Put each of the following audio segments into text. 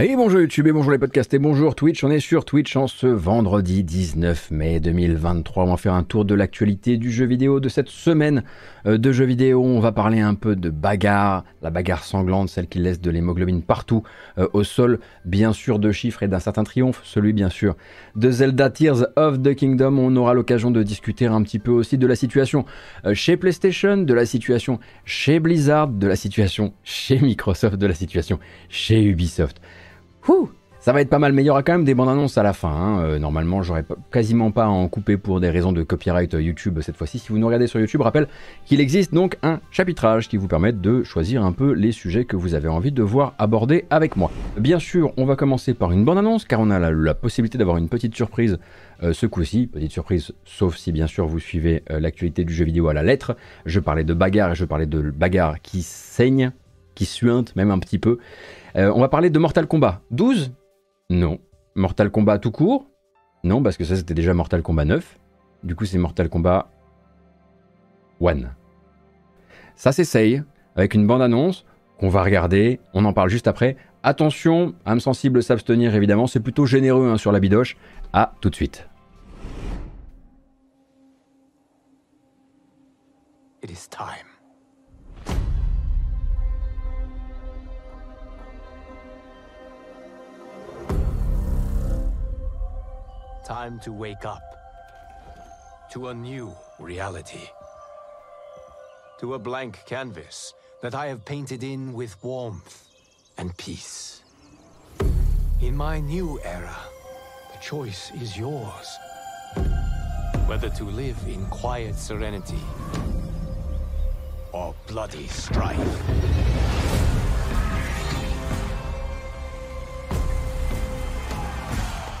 Et bonjour YouTube et bonjour les podcasts et bonjour Twitch. On est sur Twitch en ce vendredi 19 mai 2023. On va faire un tour de l'actualité du jeu vidéo de cette semaine euh, de jeux vidéo. On va parler un peu de bagarre, la bagarre sanglante, celle qui laisse de l'hémoglobine partout euh, au sol, bien sûr de chiffres et d'un certain triomphe, celui bien sûr de Zelda Tears of the Kingdom. On aura l'occasion de discuter un petit peu aussi de la situation euh, chez PlayStation, de la situation chez Blizzard, de la situation chez Microsoft, de la situation chez Ubisoft. Ouh, ça va être pas mal, mais il y aura quand même des bandes annonces à la fin. Hein. Euh, normalement, j'aurais quasiment pas à en couper pour des raisons de copyright YouTube cette fois-ci. Si vous nous regardez sur YouTube, rappelle qu'il existe donc un chapitrage qui vous permet de choisir un peu les sujets que vous avez envie de voir abordés avec moi. Bien sûr, on va commencer par une bande annonce car on a la, possibilité d'avoir une petite surprise euh, ce coup-ci. Petite surprise, sauf si bien sûr vous suivez euh, l'actualité du jeu vidéo à la lettre. Je parlais de bagarre et je parlais de bagarre qui saigne, qui suinte même un petit peu. Euh, on va parler de Mortal Kombat 12 Non. Mortal Kombat tout court Non, parce que ça c'était déjà Mortal Kombat 9. Du coup c'est Mortal Kombat 1. Ça s'essaye avec une bande-annonce qu'on va regarder, on en parle juste après. Attention, âme sensible s'abstenir évidemment, c'est plutôt généreux hein, sur la bidoche. À tout de suite. It is time. Time to wake up. To a new reality. To a blank canvas that I have painted in with warmth and peace. In my new era, the choice is yours. Whether to live in quiet serenity or bloody strife.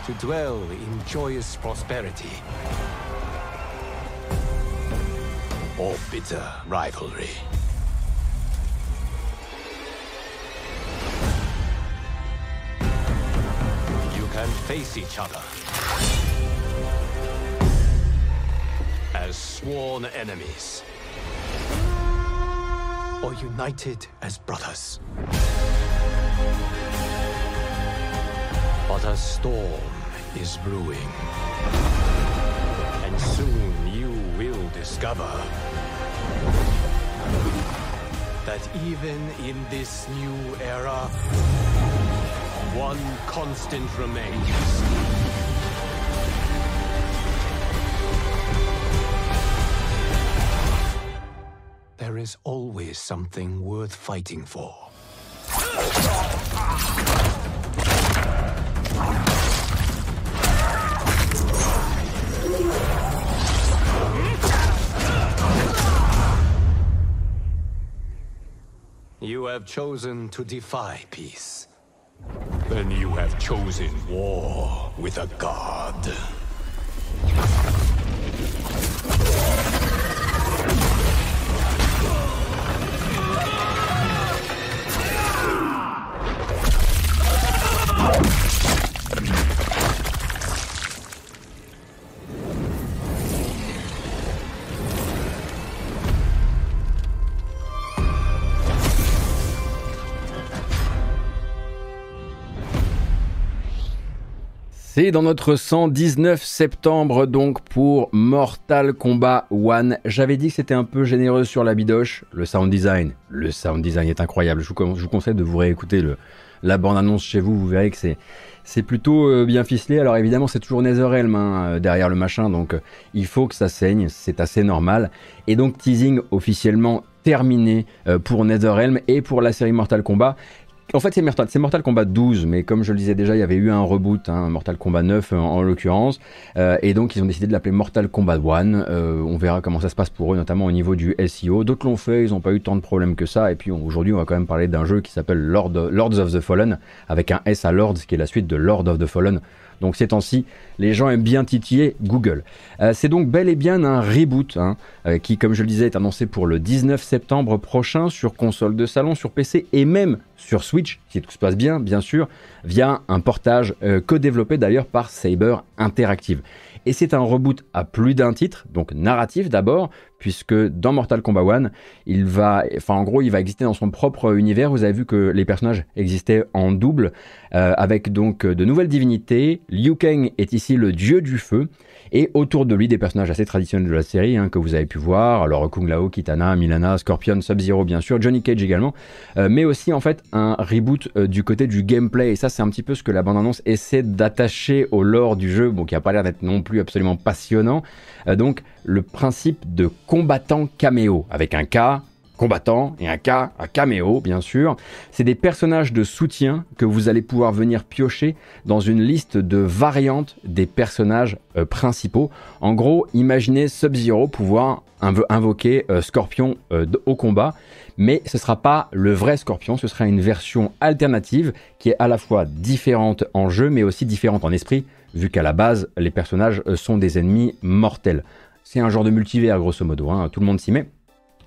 To dwell in joyous prosperity or bitter rivalry. You can face each other as sworn enemies or united as brothers. A storm is brewing. And soon you will discover that even in this new era, one constant remains. There is always something worth fighting for. Have chosen to defy peace. Then you have chosen war with a god. C'est dans notre 119 septembre donc pour Mortal Kombat 1. J'avais dit que c'était un peu généreux sur la bidoche. Le sound design, le sound design est incroyable. Je vous, conseille de vous réécouter la bande-annonce chez vous. Vous verrez que c'est c'est plutôt euh, bien ficelé. Alors évidemment, c'est toujours NetherRealm hein, euh, derrière le machin, donc euh, il faut que ça saigne, c'est assez normal. Et donc teasing officiellement terminé pour NetherRealm et pour la série Mortal Kombat. En fait, c'est Mortal, Kombat 12, mais comme je le disais déjà, il y avait eu un reboot, hein, Mortal Kombat 9 en, l'occurrence, euh, et donc ils ont décidé de l'appeler Mortal Kombat 1. Euh, on verra comment ça se passe pour eux, notamment au niveau du SEO. D'autres l'ont fait, ils n'ont pas eu tant de problèmes que ça, et puis aujourd'hui, on va quand même parler d'un jeu qui s'appelle Lord, Lords of the Fallen, avec un S à Lords, qui est la suite de Lord of the Fallen. Donc ces temps-ci, les gens aiment bien titiller Google. Euh, c'est donc bel et bien un reboot hein, euh, qui, comme je le disais, est annoncé pour le 19 septembre prochain sur console de salon, sur PC et même sur Switch, si tout se passe bien, bien sûr, via un portage euh, co-développé d'ailleurs par Saber Interactive. Et c'est un reboot à plus d'un titre, donc narratif d'abord, puisque dans Mortal Kombat 1, il va, enfin en gros, il va exister dans son propre univers. Vous avez vu que les personnages existaient en double, euh, avec donc de nouvelles divinités. Liu Kang est ici le dieu du feu, et autour de lui des personnages assez traditionnels de la série hein, que vous avez pu voir. Alors Kung Lao, Kitana, Milana, Scorpion, Sub-Zero bien sûr, Johnny Cage également, euh, mais aussi en fait un reboot euh, du côté du gameplay. Et ça c'est un petit peu ce que la bande-annonce essaie d'attacher au lore du jeu, bon qui a pas l'air d'être non plus absolument passionnant. Euh, donc le principe de combattant caméo avec un K combattant et un K, un caméo bien sûr. C'est des personnages de soutien que vous allez pouvoir venir piocher dans une liste de variantes des personnages euh, principaux. En gros, imaginez Sub-Zero pouvoir invoquer euh, Scorpion euh, au combat, mais ce ne sera pas le vrai Scorpion, ce sera une version alternative qui est à la fois différente en jeu mais aussi différente en esprit, vu qu'à la base les personnages sont des ennemis mortels. C'est un genre de multivers grosso modo, hein, tout le monde s'y met.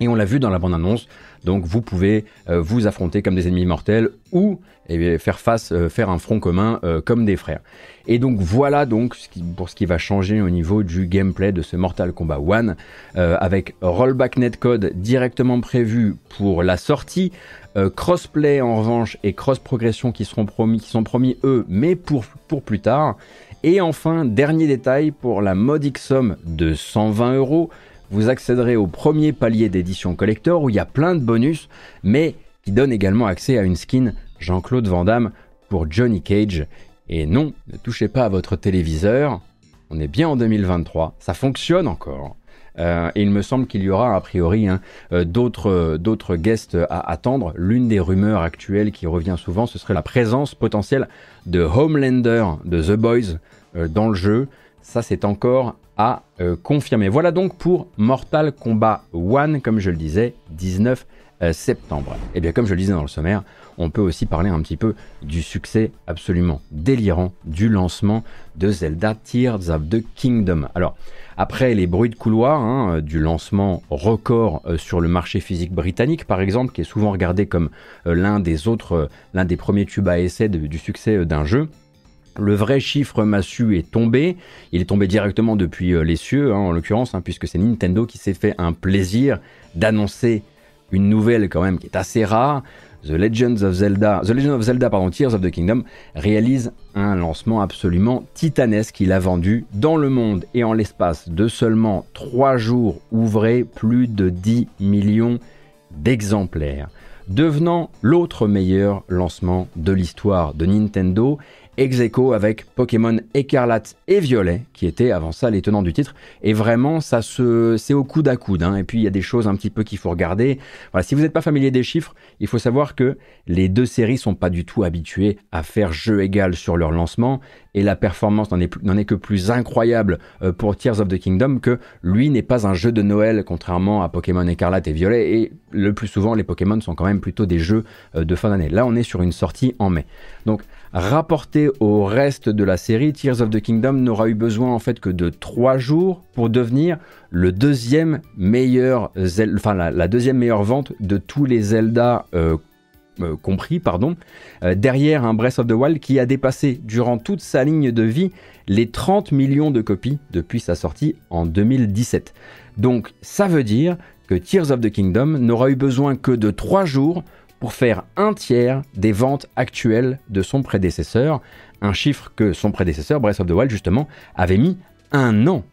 Et on l'a vu dans la bande-annonce, donc vous pouvez euh, vous affronter comme des ennemis mortels ou eh faire face, euh, faire un front commun euh, comme des frères. Et donc voilà donc pour ce qui va changer au niveau du gameplay de ce Mortal Kombat 1, avec rollback netcode directement prévu pour la sortie, crossplay en revanche et cross progression qui sont promis eux, mais pour plus tard. Et enfin, dernier détail pour la modique somme de 120 euros vous accéderez au premier palier d'édition collector où il y a plein de bonus, mais qui donne également accès à une skin Jean-Claude Van Damme pour Johnny Cage. Et non, ne touchez pas à votre téléviseur. On est bien en 2023, ça fonctionne encore. Euh, et il me semble qu'il y aura a priori hein, euh, d'autres, d'autres guests à attendre. L'une des rumeurs actuelles qui revient souvent, ce serait la présence potentielle de Homelander de The Boys euh, dans le jeu. Ça, c'est encore à euh, confirmer. Voilà donc pour Mortal Kombat 1, comme je le disais, 19 euh, septembre. Et eh bien comme je le disais dans le sommaire, on peut aussi parler un petit peu du succès absolument délirant du lancement de Zelda Tears of the Kingdom. Alors, après les bruits de couloir hein, du lancement record euh, sur le marché physique britannique, par exemple, qui est souvent regardé comme l'un des autres, l'un des premiers tubes à essai du succès d'un jeu, le vrai chiffre massu est tombé. Il est tombé directement depuis euh, les cieux, hein, en l'occurrence, hein, puisque c'est Nintendo qui s'est fait un plaisir d'annoncer une nouvelle quand même qui est assez rare. The Legends of Zelda, The Legend of Zelda, pardon, Tears of the Kingdom réalise un lancement absolument titanesque. Il a vendu dans le monde et en l'espace de seulement 3 jours ouvrés plus de 10 millions d'exemplaires, devenant l'autre meilleur lancement de l'histoire de Nintendo ex avec Pokémon Écarlate et Violet, qui étaient avant ça les tenants du titre. Et vraiment, ça se, c'est au coude à coude. Hein. Et puis, il y a des choses un petit peu qu'il faut regarder. Voilà, si vous n'êtes pas familier des chiffres, il faut savoir que les deux séries sont pas du tout habituées à faire jeu égal sur leur lancement. Et la performance n'en est, est, que plus incroyable euh, pour Tears of the Kingdom que lui n'est pas un jeu de Noël, contrairement à Pokémon Écarlate et Violet. Et le plus souvent, les Pokémon sont quand même plutôt des jeux euh, de fin d'année. Là, on est sur une sortie en mai. Donc, Rapporté au reste de la série, Tears of the Kingdom n'aura eu besoin en fait que de 3 jours pour devenir le deuxième meilleur, enfin la, deuxième meilleure vente de tous les Zelda euh, euh, compris, pardon, euh, derrière un Breath of the Wild qui a dépassé durant toute sa ligne de vie les 30 millions de copies depuis sa sortie en 2017. Donc ça veut dire que Tears of the Kingdom n'aura eu besoin que de 3 jours pour faire un tiers des ventes actuelles de son prédécesseur, un chiffre que son prédécesseur, Breath of the Wild justement, avait mis un an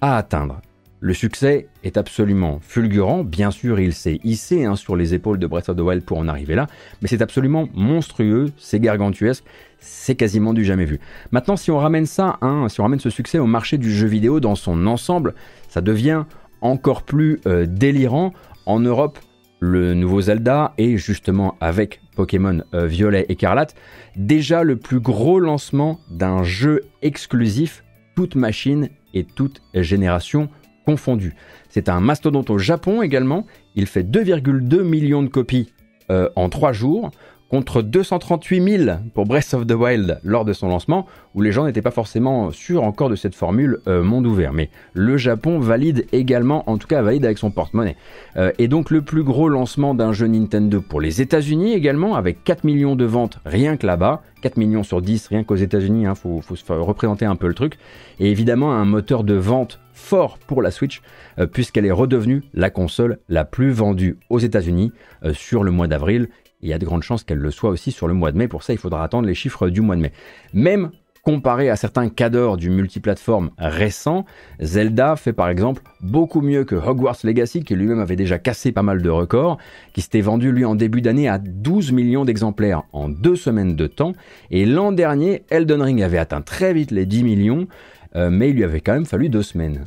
à atteindre. Le succès est absolument fulgurant, bien sûr il s'est hissé hein, sur les épaules de Breath of the Wild pour en arriver là, mais c'est absolument monstrueux, c'est gargantuesque, c'est quasiment du jamais vu. Maintenant si on ramène ça, hein, si on ramène ce succès au marché du jeu vidéo dans son ensemble, ça devient encore plus euh, délirant. En Europe, le nouveau Zelda et justement avec Pokémon euh, Violet Écarlate, déjà le plus gros lancement d'un jeu exclusif, toute machine et toute génération confondue. C'est un mastodonte au Japon également, il fait 2,2 millions de copies euh, en 3 jours, contre 238 000 pour Breath of the Wild lors de son lancement, où les gens n'étaient pas forcément sûrs encore de cette formule euh, monde ouvert. Mais le Japon valide également, en tout cas valide avec son porte-monnaie. Euh, et donc le plus gros lancement d'un jeu Nintendo pour les États-Unis également, avec 4 millions de ventes rien que là-bas, 4 millions sur 10 rien qu'aux États-Unis, il hein, faut, se représenter un peu le truc. Et évidemment un moteur de vente fort pour la Switch, euh, puisqu'elle est redevenue la console la plus vendue aux États-Unis sur le mois d'avril il y a de grandes chances qu'elle le soit aussi sur le mois de mai. Pour ça, il faudra attendre les chiffres du mois de mai. Même comparé à certains cadors du multiplateforme récent, Zelda fait par exemple beaucoup mieux que Hogwarts Legacy, qui lui-même avait déjà cassé pas mal de records, qui s'était vendu lui en début d'année à 12 millions d'exemplaires en deux semaines de temps. Et l'an dernier, Elden Ring avait atteint très vite les 10 millions, euh, mais il lui avait quand même fallu deux semaines.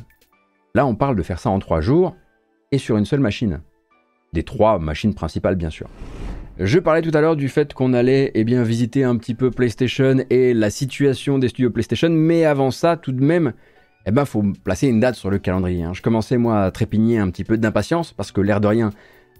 Là, on parle de faire ça en trois jours et sur une seule machine. Des trois machines principales, bien sûr. Je parlais tout à l'heure du fait qu'on allait eh bien, visiter un petit peu PlayStation et la situation des studios PlayStation, mais avant ça, tout de même, eh ben, faut placer une date sur le calendrier. Hein. Je commençais moi à trépigner un petit peu d'impatience parce que l'air de rien,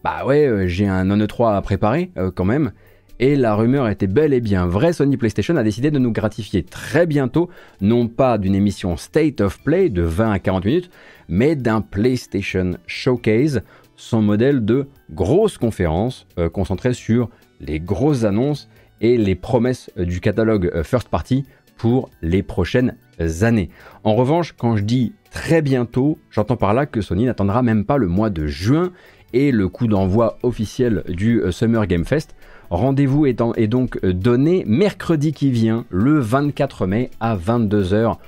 bah ouais, euh, j'ai un non 3 à préparer euh, quand même. Et la rumeur était bel et bien vraie, Sony PlayStation a décidé de nous gratifier très bientôt, non pas d'une émission State of Play de 20 à 40 minutes, mais d'un PlayStation Showcase son modèle de grosse conférence euh, concentrée sur les grosses annonces et les promesses euh, du catalogue euh, first party pour les prochaines années. En revanche, quand je dis très bientôt, j'entends par là que Sony n'attendra même pas le mois de juin et le coup d'envoi officiel du Summer Game Fest. Rendez-vous est, est, donc donné mercredi qui vient, le 24 mai à 22h,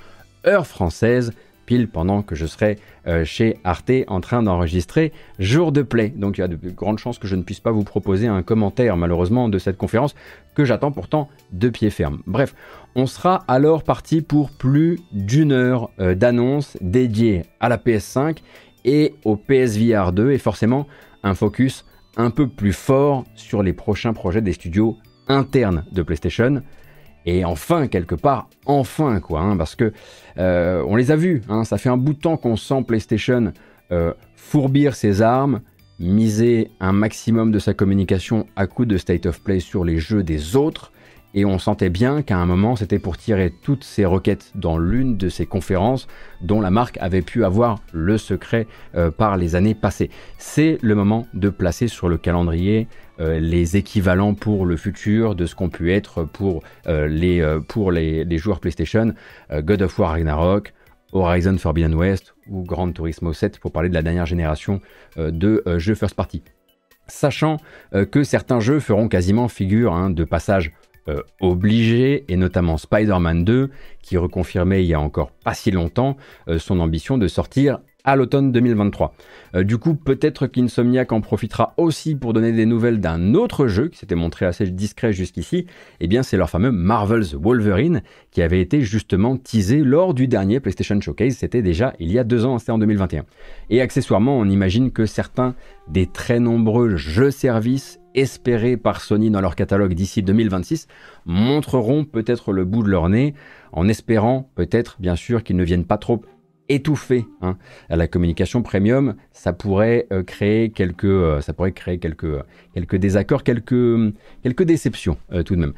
heure française pendant que je serai euh, chez Arte en train d'enregistrer Jour de Play. Donc il y a de grandes chances que je ne puisse pas vous proposer un commentaire malheureusement de cette conférence que j'attends pourtant de pied ferme. Bref, on sera alors parti pour plus d'une heure euh, d'annonces dédiées à la PS5 et au PSVR 2 et forcément un focus un peu plus fort sur les prochains projets des studios internes de PlayStation. Et enfin, quelque part, enfin quoi, hein, parce que euh, on les a vus, hein, ça fait un bout de temps qu'on sent PlayStation euh, fourbir ses armes, miser un maximum de sa communication à coup de state of play sur les jeux des autres, et on sentait bien qu'à un moment c'était pour tirer toutes ces requêtes dans l'une de ces conférences dont la marque avait pu avoir le secret euh, par les années passées. C'est le moment de placer sur le calendrier euh, les équivalents pour le futur de ce qu'ont pu être pour, euh, les, pour les, joueurs PlayStation, God of War Ragnarok, Horizon Forbidden West ou Gran Turismo 7 pour parler de la dernière génération de jeux first party. Sachant que certains jeux feront quasiment figure hein, de passage euh, obligé, et notamment Spider-Man 2, qui reconfirmait il y a encore pas si longtemps euh, son ambition de sortir à l'automne 2023. Euh, du coup, peut-être qu'Insomniac en profitera aussi pour donner des nouvelles d'un autre jeu qui s'était montré assez discret jusqu'ici. Eh bien, c'est leur fameux Marvel's Wolverine qui avait été justement teasé lors du dernier PlayStation Showcase. C'était déjà il y a deux ans, c'était en 2021. Et accessoirement, on imagine que certains des très nombreux jeux-services espérés par Sony dans leur catalogue d'ici 2026 montreront peut-être le bout de leur nez en espérant peut-être bien sûr qu'ils ne viennent pas trop étouffé hein. à la communication premium, ça pourrait euh, créer quelques, euh, ça pourrait créer quelques, euh, quelques désaccords, quelques, quelques déceptions tout de même.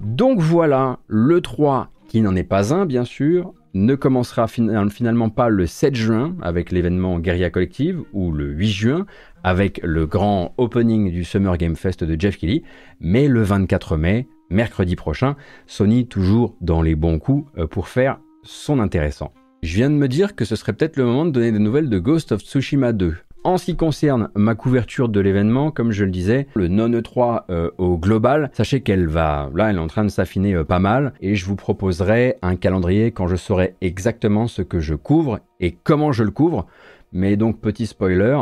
Donc voilà, le 3, qui n'en est pas un bien sûr, ne commencera finalement pas le 7 juin avec l'événement Guerilla Collective ou le 8 juin avec le grand opening du Summer Game Fest de Jeff Kelly, mais le 24 mai, mercredi prochain, Sony toujours dans les bons coups pour faire son intéressant. Je viens de me dire que ce serait peut-être le moment de donner des nouvelles de Ghost of Tsushima 2. En ce qui concerne ma couverture de l'événement, comme je le disais, le non E3 euh, au global, sachez qu'elle va, là, elle est en train de s'affiner euh, pas mal, et je vous proposerai un calendrier quand je saurai exactement ce que je couvre et comment je le couvre. Mais donc, petit spoiler,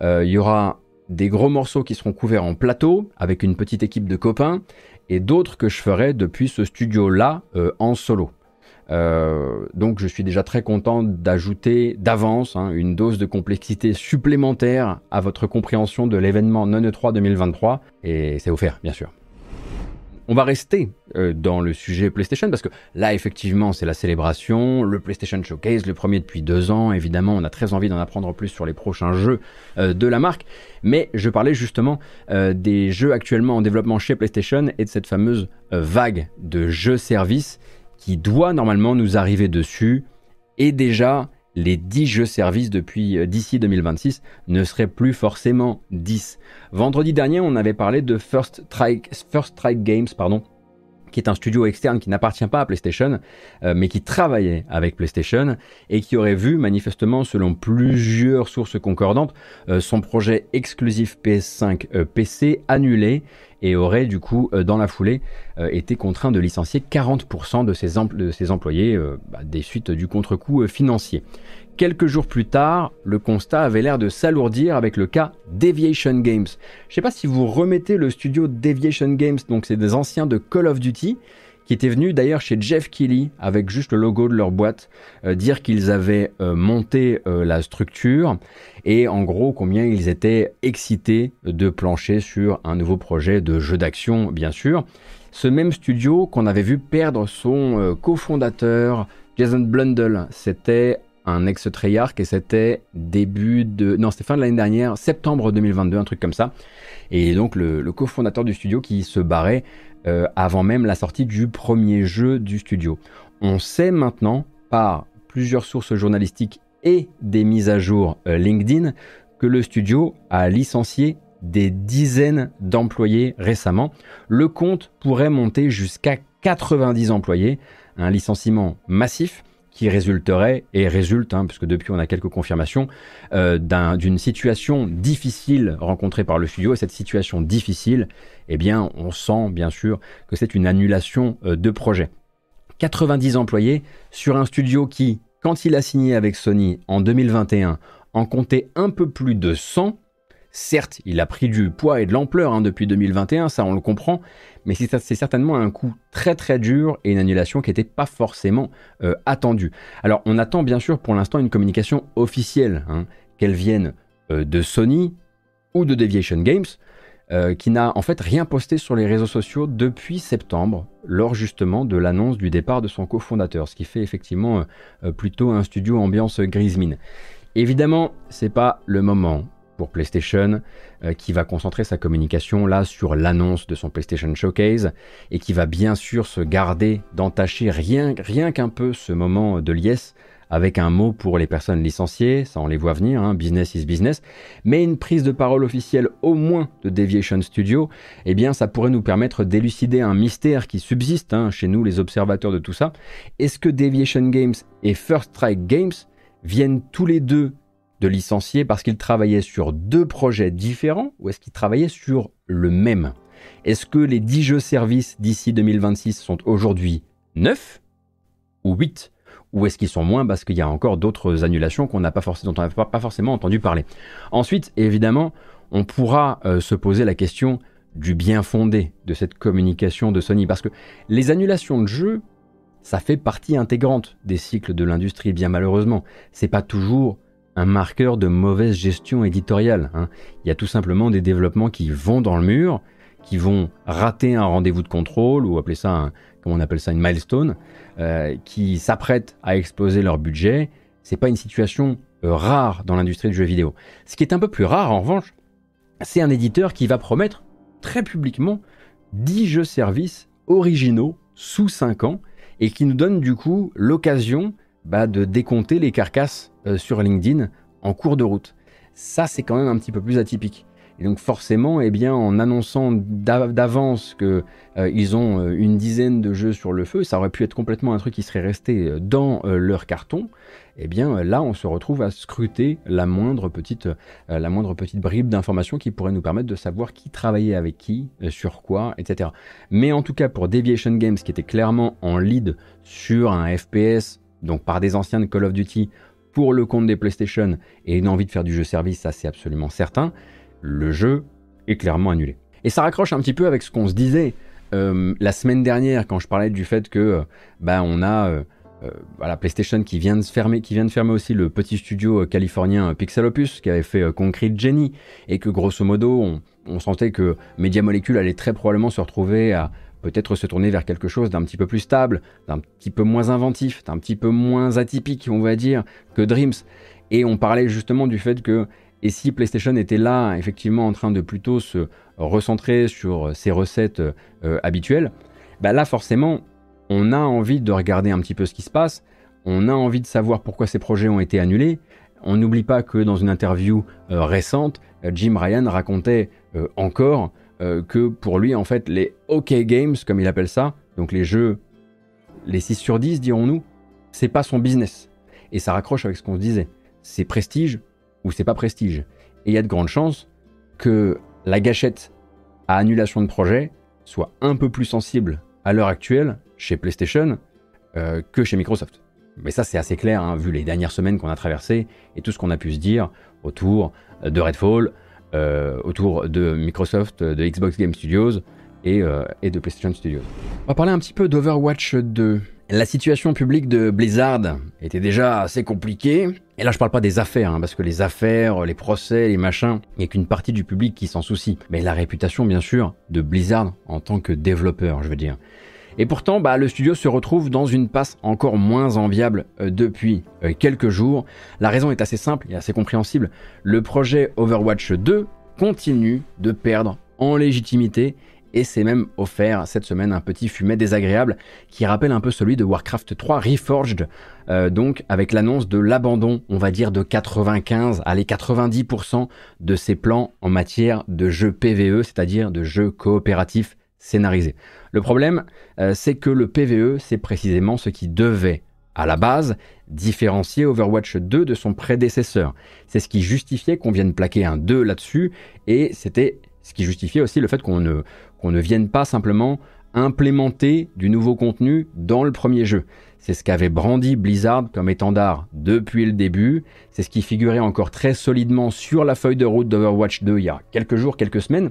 euh, il y aura des gros morceaux qui seront couverts en plateau avec une petite équipe de copains, et d'autres que je ferai depuis ce studio-là en solo. Euh, donc je suis déjà très content d'ajouter d'avance hein, une dose de complexité supplémentaire à votre compréhension de l'événement Non E3 2023 et c'est offert bien sûr. on va rester euh, dans le sujet PlayStation parce que là, effectivement, c'est la célébration, le PlayStation Showcase, le premier depuis deux ans. Évidemment, on a très envie d'en apprendre plus sur les prochains jeux euh, de la marque. Mais je parlais justement des jeux actuellement en développement chez PlayStation et de cette fameuse vague de jeux-services qui doit normalement nous arriver dessus. Et déjà, les 10 jeux services depuis d'ici 2026 ne seraient plus forcément 10. Vendredi dernier, on avait parlé de First Strike, First Strike Games, pardon, qui est un studio externe qui n'appartient pas à PlayStation, euh, mais qui travaillait avec PlayStation et qui aurait vu manifestement, selon plusieurs sources concordantes, euh, son projet exclusif PS5 euh, PC annulé et aurait du coup, dans la foulée, été contraint de licencier 40% de ses, employés bah, des suites du contre-coup financier. Quelques jours plus tard, le constat avait l'air de s'alourdir avec le cas Deviation Games. Je ne sais pas si vous remettez le studio Deviation Games, donc c'est des anciens de Call of Duty, qui étaient venus d'ailleurs chez Jeff Keighley avec juste le logo de leur boîte, euh, dire qu'ils avaient euh, monté euh, la structure et en gros combien ils étaient excités de plancher sur un nouveau projet de jeu d'action, bien sûr. Ce même studio qu'on avait vu perdre son cofondateur Jason Blundell, c'était un ex Treyarch et c'était début de non c'était fin de l'année dernière septembre 2022 un truc comme ça. Et donc le, cofondateur du studio qui se barrait euh, avant même la sortie du premier jeu du studio. On sait maintenant par plusieurs sources journalistiques et des mises à jour euh, LinkedIn que le studio a licencié des dizaines d'employés récemment. Le compte pourrait monter jusqu'à 90 employés un licenciement massif qui résulterait, et résulte, hein, puisque depuis on a quelques confirmations, euh, d'une situation difficile rencontrée par le studio. Et cette situation difficile, eh bien, on sent bien sûr que c'est une annulation euh, de projet. 90 employés sur un studio qui, quand il a signé avec Sony en 2021, en comptait un peu plus de 100. Certes, il a pris du poids et de l'ampleur hein, depuis 2021, ça on le comprend, mais c'est certainement un coup très très dur et une annulation qui n'était pas forcément euh, attendue. Alors on attend bien sûr pour l'instant une communication officielle, hein, qu'elle vienne euh, de Sony ou de Deviation Games, euh, qui n'a en fait rien posté sur les réseaux sociaux depuis septembre, lors justement de l'annonce du départ de son cofondateur, ce qui fait effectivement plutôt un studio ambiance grise mine. Évidemment, c'est pas le moment PlayStation, euh, qui va concentrer sa communication là sur l'annonce de son PlayStation Showcase et qui va bien sûr se garder d'entacher rien, rien qu'un peu ce moment de liesse avec un mot pour les personnes licenciées, ça on les voit venir, hein, business is business, mais une prise de parole officielle au moins de Deviation Studio, eh bien ça pourrait nous permettre d'élucider un mystère qui subsiste hein, chez nous les observateurs de tout ça. Est-ce que Deviation Games et First Strike Games viennent tous les deux de licencier parce qu'ils travaillaient sur deux projets différents ou est-ce qu'ils travaillaient sur le même? Est-ce que les 10 jeux services d'ici 2026 sont aujourd'hui 9 ou 8 ou est-ce qu'ils sont moins parce qu'il y a encore d'autres annulations qu'on n'a pas forcément, dont on n'a pas, forcément entendu parler? Ensuite, évidemment, on pourra euh, se poser la question du bien fondé de cette communication de Sony parce que les annulations de jeux, ça fait partie intégrante des cycles de l'industrie, bien malheureusement. C'est pas toujours un marqueur de mauvaise gestion éditoriale. Hein. Il y a tout simplement des développements qui vont dans le mur, qui vont rater un rendez-vous de contrôle, ou appeler ça, un, comment on appelle ça, une milestone, euh, qui s'apprêtent à exploser leur budget. C'est pas une situation euh, rare dans l'industrie du jeu vidéo. Ce qui est un peu plus rare, en revanche, c'est un éditeur qui va promettre très publiquement 10 jeux services originaux sous 5 ans et qui nous donne du coup l'occasion bah, de décompter les carcasses euh, sur LinkedIn en cours de route. Ça, c'est quand même un petit peu plus atypique. Et donc forcément, eh bien, en annonçant d'avance qu'ils euh, ont euh, une dizaine de jeux sur le feu, ça aurait pu être complètement un truc qui serait resté dans leur carton. Eh bien, là, on se retrouve à scruter la moindre petite, la moindre petite bribe d'information qui pourrait nous permettre de savoir qui travaillait avec qui, sur quoi, etc. Mais en tout cas, pour Deviation Games, qui était clairement en lead sur un FPS, donc par des anciens de Call of Duty, pour le compte des PlayStation et une envie de faire du jeu service, ça c'est absolument certain, le jeu est clairement annulé. Et ça raccroche un petit peu avec ce qu'on se disait euh, la semaine dernière quand je parlais du fait que euh, bah, on a euh, voilà, PlayStation qui vient de fermer, qui vient de fermer aussi le petit studio californien Pixel Opus qui avait fait Concrete Genie et que grosso modo on, on sentait que Media Molecule allait très probablement se retrouver à peut-être se tourner vers quelque chose d'un petit peu plus stable, d'un petit peu moins inventif, d'un petit peu moins atypique, on va dire, que Dreams. Et on parlait justement du fait que, et si PlayStation était là, effectivement, en train de plutôt se recentrer sur ses recettes euh, habituelles, bah là, forcément, on a envie de regarder un petit peu ce qui se passe, on a envie de savoir pourquoi ces projets ont été annulés. On n'oublie pas que dans une interview euh, récente, euh, Jim Ryan racontait encore que pour lui, en fait, les OK Games, comme il appelle ça, donc les jeux, les 6 sur 10, dirons-nous, c'est pas son business. Et ça raccroche avec ce qu'on se disait c'est prestige ou c'est pas prestige. Et il y a de grandes chances que la gâchette à annulation de projet soit un peu plus sensible à l'heure actuelle chez PlayStation euh, que chez Microsoft. Mais ça c'est assez clair, hein, vu les dernières semaines qu'on a traversées et tout ce qu'on a pu se dire autour de Redfall, euh, autour de Microsoft, de Xbox Game Studios et, euh, et de PlayStation Studios. On va parler un petit peu d'Overwatch 2. La situation publique de Blizzard était déjà assez compliquée. Et là, je parle pas des affaires, hein, parce que les affaires, les procès, les machins, il n'y a qu'une partie du public qui s'en soucie. Mais la réputation, bien sûr, de Blizzard en tant que développeur, je veux dire. Et pourtant, bah, le studio se retrouve dans une passe encore moins enviable euh, depuis euh, quelques jours. La raison est assez simple et assez compréhensible. Le projet Overwatch 2 continue de perdre en légitimité et c'est même offert cette semaine un petit fumet désagréable qui rappelle un peu celui de Warcraft 3 Reforged, euh, donc avec l'annonce de l'abandon, on va dire de 95, allez 90% de ses plans en matière de jeux PVE, c'est-à-dire de jeux coopératifs scénarisés. Le problème, euh, c'est que le PVE, c'est précisément ce qui devait à la base, différencier Overwatch 2 de son prédécesseur. C'est ce qui justifiait qu'on vienne plaquer un 2 là-dessus, et c'était ce qui justifiait aussi le fait qu'on ne, qu'on ne vienne pas simplement implémenter du nouveau contenu dans le premier jeu. C'est ce qu'avait brandi Blizzard comme étendard depuis le début, c'est ce qui figurait encore très solidement sur la feuille de route d'Overwatch 2 il y a quelques jours, quelques semaines,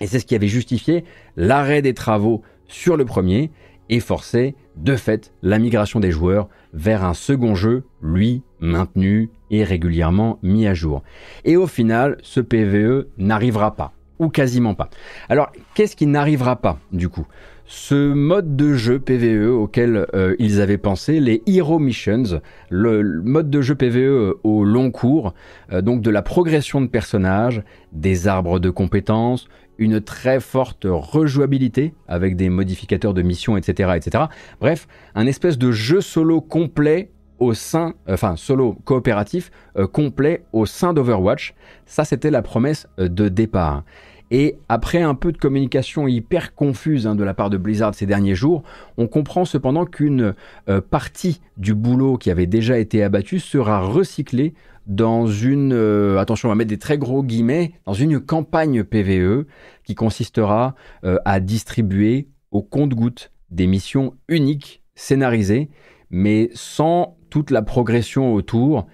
et c'est ce qui avait justifié l'arrêt des travaux sur le premier et forcé de fait la migration des joueurs vers un second jeu, lui, maintenu et régulièrement mis à jour. Et au final, ce PVE n'arrivera pas ou quasiment pas. Alors, qu'est-ce qui n'arrivera pas du coup? Ce mode de jeu PVE auquel euh, ils avaient pensé, les Hero Missions, le, mode de jeu PVE euh, au long cours, euh, donc de la progression de personnages, des arbres de compétences, une très forte rejouabilité avec des modificateurs de missions, etc., etc. Bref, un espèce de jeu solo complet au sein, enfin solo coopératif complet au sein d'Overwatch. Ça, c'était la promesse de départ. Et après un peu de communication hyper confuse hein, de la part de Blizzard ces derniers jours, on comprend cependant qu'une euh, partie du boulot qui avait déjà été abattu sera recyclée dans une, euh, attention, on va mettre des très gros guillemets, dans une campagne PVE qui consistera euh, à distribuer au compte-goutte des missions uniques scénarisées, mais sans toute la progression autour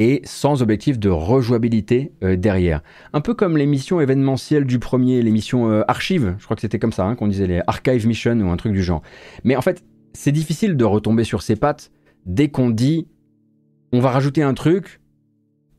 et sans objectif de rejouabilité euh, derrière. Un peu comme les missions événementielles du premier, les missions euh, archives, je crois que c'était comme ça hein, qu'on disait les archive missions ou un truc du genre. Mais en fait, c'est difficile de retomber sur ses pattes dès qu'on dit on va rajouter un truc,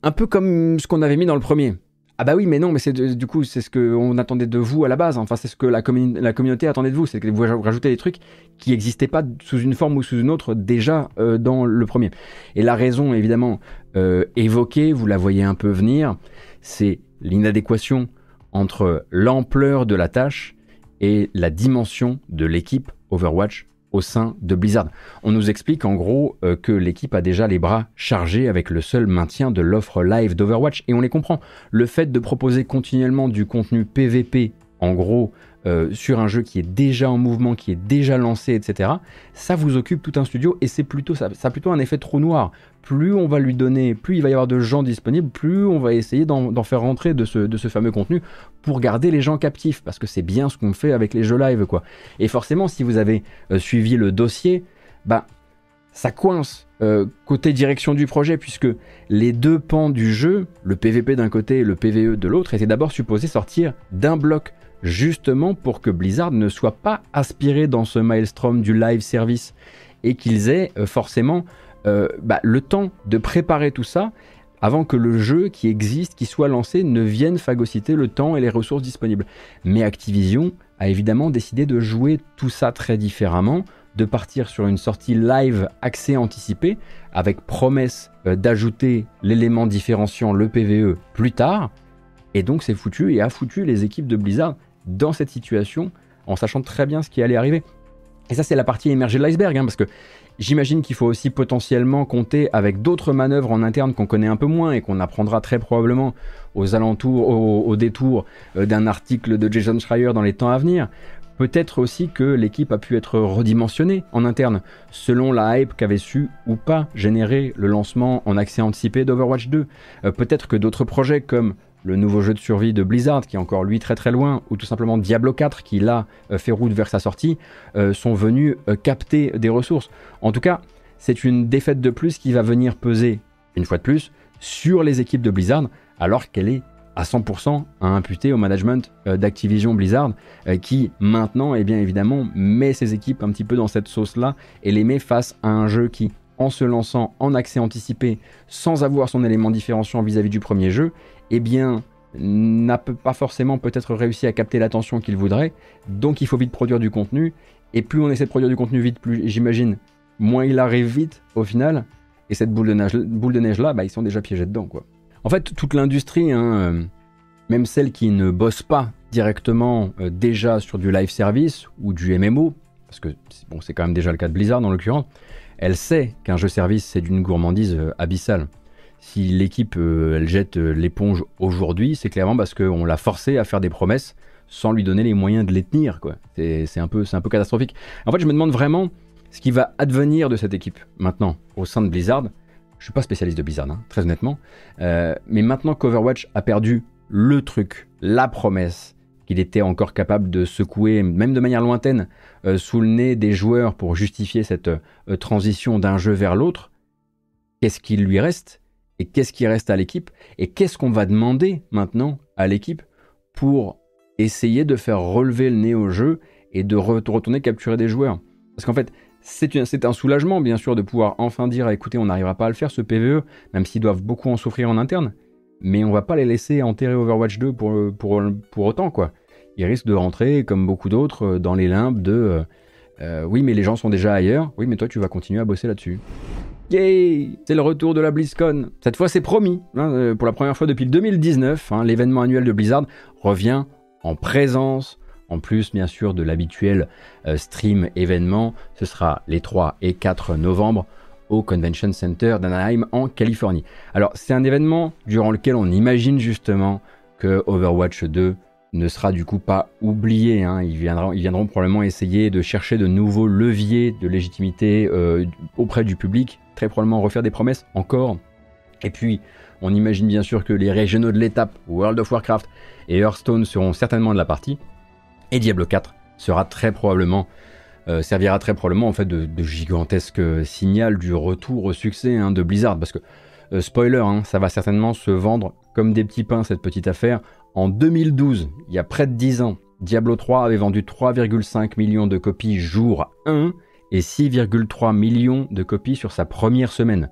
un peu comme ce qu'on avait mis dans le premier. Ah bah oui, mais non, mais c'est du coup, c'est ce qu'on attendait de vous à la base. Enfin, c'est ce que la, communauté attendait de vous. C'est que vous rajoutez des trucs qui n'existaient pas sous une forme ou sous une autre déjà euh, dans le premier. Et la raison, évidemment, euh, évoquée, vous la voyez un peu venir, c'est l'inadéquation entre l'ampleur de la tâche et la dimension de l'équipe Overwatch au sein de Blizzard. On nous explique en gros euh, que l'équipe a déjà les bras chargés avec le seul maintien de l'offre live d'Overwatch et on les comprend. Le fait de proposer continuellement du contenu PVP, en gros, euh, sur un jeu qui est déjà en mouvement, qui est déjà lancé, etc., ça vous occupe tout un studio et c'est plutôt ça, ça a plutôt un effet trou noir. Plus on va lui donner, plus il va y avoir de gens disponibles, plus on va essayer d'en faire rentrer de ce, fameux contenu pour garder les gens captifs, parce que c'est bien ce qu'on fait avec les jeux live, quoi. Et forcément, si vous avez euh, suivi le dossier, bah ça coince euh, côté direction du projet, puisque les deux pans du jeu, le PVP d'un côté et le PVE de l'autre, étaient d'abord supposés sortir d'un bloc justement pour que Blizzard ne soit pas aspiré dans ce maelstrom du live service et qu'ils aient euh, forcément euh, bah, le temps de préparer tout ça avant que le jeu qui existe, qui soit lancé, ne vienne phagocyter le temps et les ressources disponibles. Mais Activision a évidemment décidé de jouer tout ça très différemment, de partir sur une sortie live accès anticipé, avec promesse euh, d'ajouter l'élément différenciant le PVE plus tard. Et donc c'est foutu et a foutu les équipes de Blizzard dans cette situation en sachant très bien ce qui allait arriver. Et ça c'est la partie émergée de l'iceberg, hein, parce que J'imagine qu'il faut aussi potentiellement compter avec d'autres manœuvres en interne qu'on connaît un peu moins et qu'on apprendra très probablement aux alentours, au, détour euh, d'un article de Jason Schreier dans les temps à venir. Peut-être aussi que l'équipe a pu être redimensionnée en interne, selon la hype qu'avait su ou pas générer le lancement en accès anticipé d'Overwatch 2. Euh, peut-être que d'autres projets comme le nouveau jeu de survie de Blizzard, qui est encore lui très très loin, ou tout simplement Diablo 4, qui là euh, fait route vers sa sortie, euh, sont venus euh, capter des ressources. En tout cas, c'est une défaite de plus qui va venir peser, une fois de plus, sur les équipes de Blizzard, alors qu'elle est à 100% à imputer au management d'Activision Blizzard, qui maintenant, et eh bien évidemment, met ses équipes un petit peu dans cette sauce-là et les met face à un jeu qui, en se lançant en accès anticipé, sans avoir son élément différenciant vis à -vis du premier jeu, eh bien, n'a pas forcément peut-être réussi à capter l'attention qu'il voudrait, donc il faut vite produire du contenu, et plus on essaie de produire du contenu vite, plus j'imagine, moins il arrive vite au final, et cette boule de neige, boule de neige là, bah, ils sont déjà piégés dedans. quoi. En fait, toute l'industrie, hein, euh, même celle qui ne bosse pas directement euh, déjà sur du live service ou du MMO, parce que bon, c'est quand même déjà le cas de Blizzard en l'occurrence, elle sait qu'un jeu service c'est d'une gourmandise euh, abyssale si l'équipe euh, elle jette euh, l'éponge aujourd'hui, c'est clairement parce qu'on l'a forcé à faire des promesses sans lui donner les moyens de les tenir. C'est, un peu, catastrophique. En fait, je me demande vraiment ce qui va advenir de cette équipe maintenant au sein de Blizzard. Je suis pas spécialiste de Blizzard, hein, très honnêtement. Euh, mais maintenant qu'Overwatch a perdu le truc, la promesse qu'il était encore capable de secouer, même de manière lointaine, sous le nez des joueurs pour justifier cette transition d'un jeu vers l'autre, qu'est-ce qu'il lui reste? Et qu'est-ce qui reste à l'équipe et qu'est-ce qu'on va demander maintenant à l'équipe pour essayer de faire relever le nez au jeu et de retourner capturer des joueurs? Parce qu'en fait, c'est un soulagement bien sûr de pouvoir enfin dire écoutez, on n'arrivera pas à le faire ce PVE, même s'ils doivent beaucoup en souffrir en interne, mais on va pas les laisser enterrer Overwatch 2 pour, autant quoi. Ils risquent de rentrer, comme beaucoup d'autres, dans les limbes de euh, euh, oui, mais les gens sont déjà ailleurs, oui, mais toi tu vas continuer à bosser là-dessus. C'est le retour de la BlizzCon. Cette fois, c'est promis. Hein, euh, pour la première fois depuis 2019, hein, l'événement annuel de Blizzard revient en présence. En plus, bien sûr, de l'habituel euh, stream événement. Ce sera les 3 et 4 novembre au Convention Center d'Anaheim en Californie. Alors, c'est un événement durant lequel on imagine justement que Overwatch 2 ne sera du coup pas oublié. Hein. Ils, viendront, probablement essayer de chercher de nouveaux leviers de légitimité euh, auprès du public, très probablement refaire des promesses encore. Et puis, on imagine bien sûr que les régionaux de l'étape, World of Warcraft et Hearthstone seront certainement de la partie. Et Diablo 4 sera très probablement euh, servira très probablement en fait de, gigantesque signal du retour au succès hein, de Blizzard parce que euh, spoiler, hein, ça va certainement se vendre comme des petits pains cette petite affaire. En 2012, il y a près de 10 ans, Diablo 3 avait vendu 3,5 millions de copies jour 1 et 6,3 millions de copies sur sa première semaine.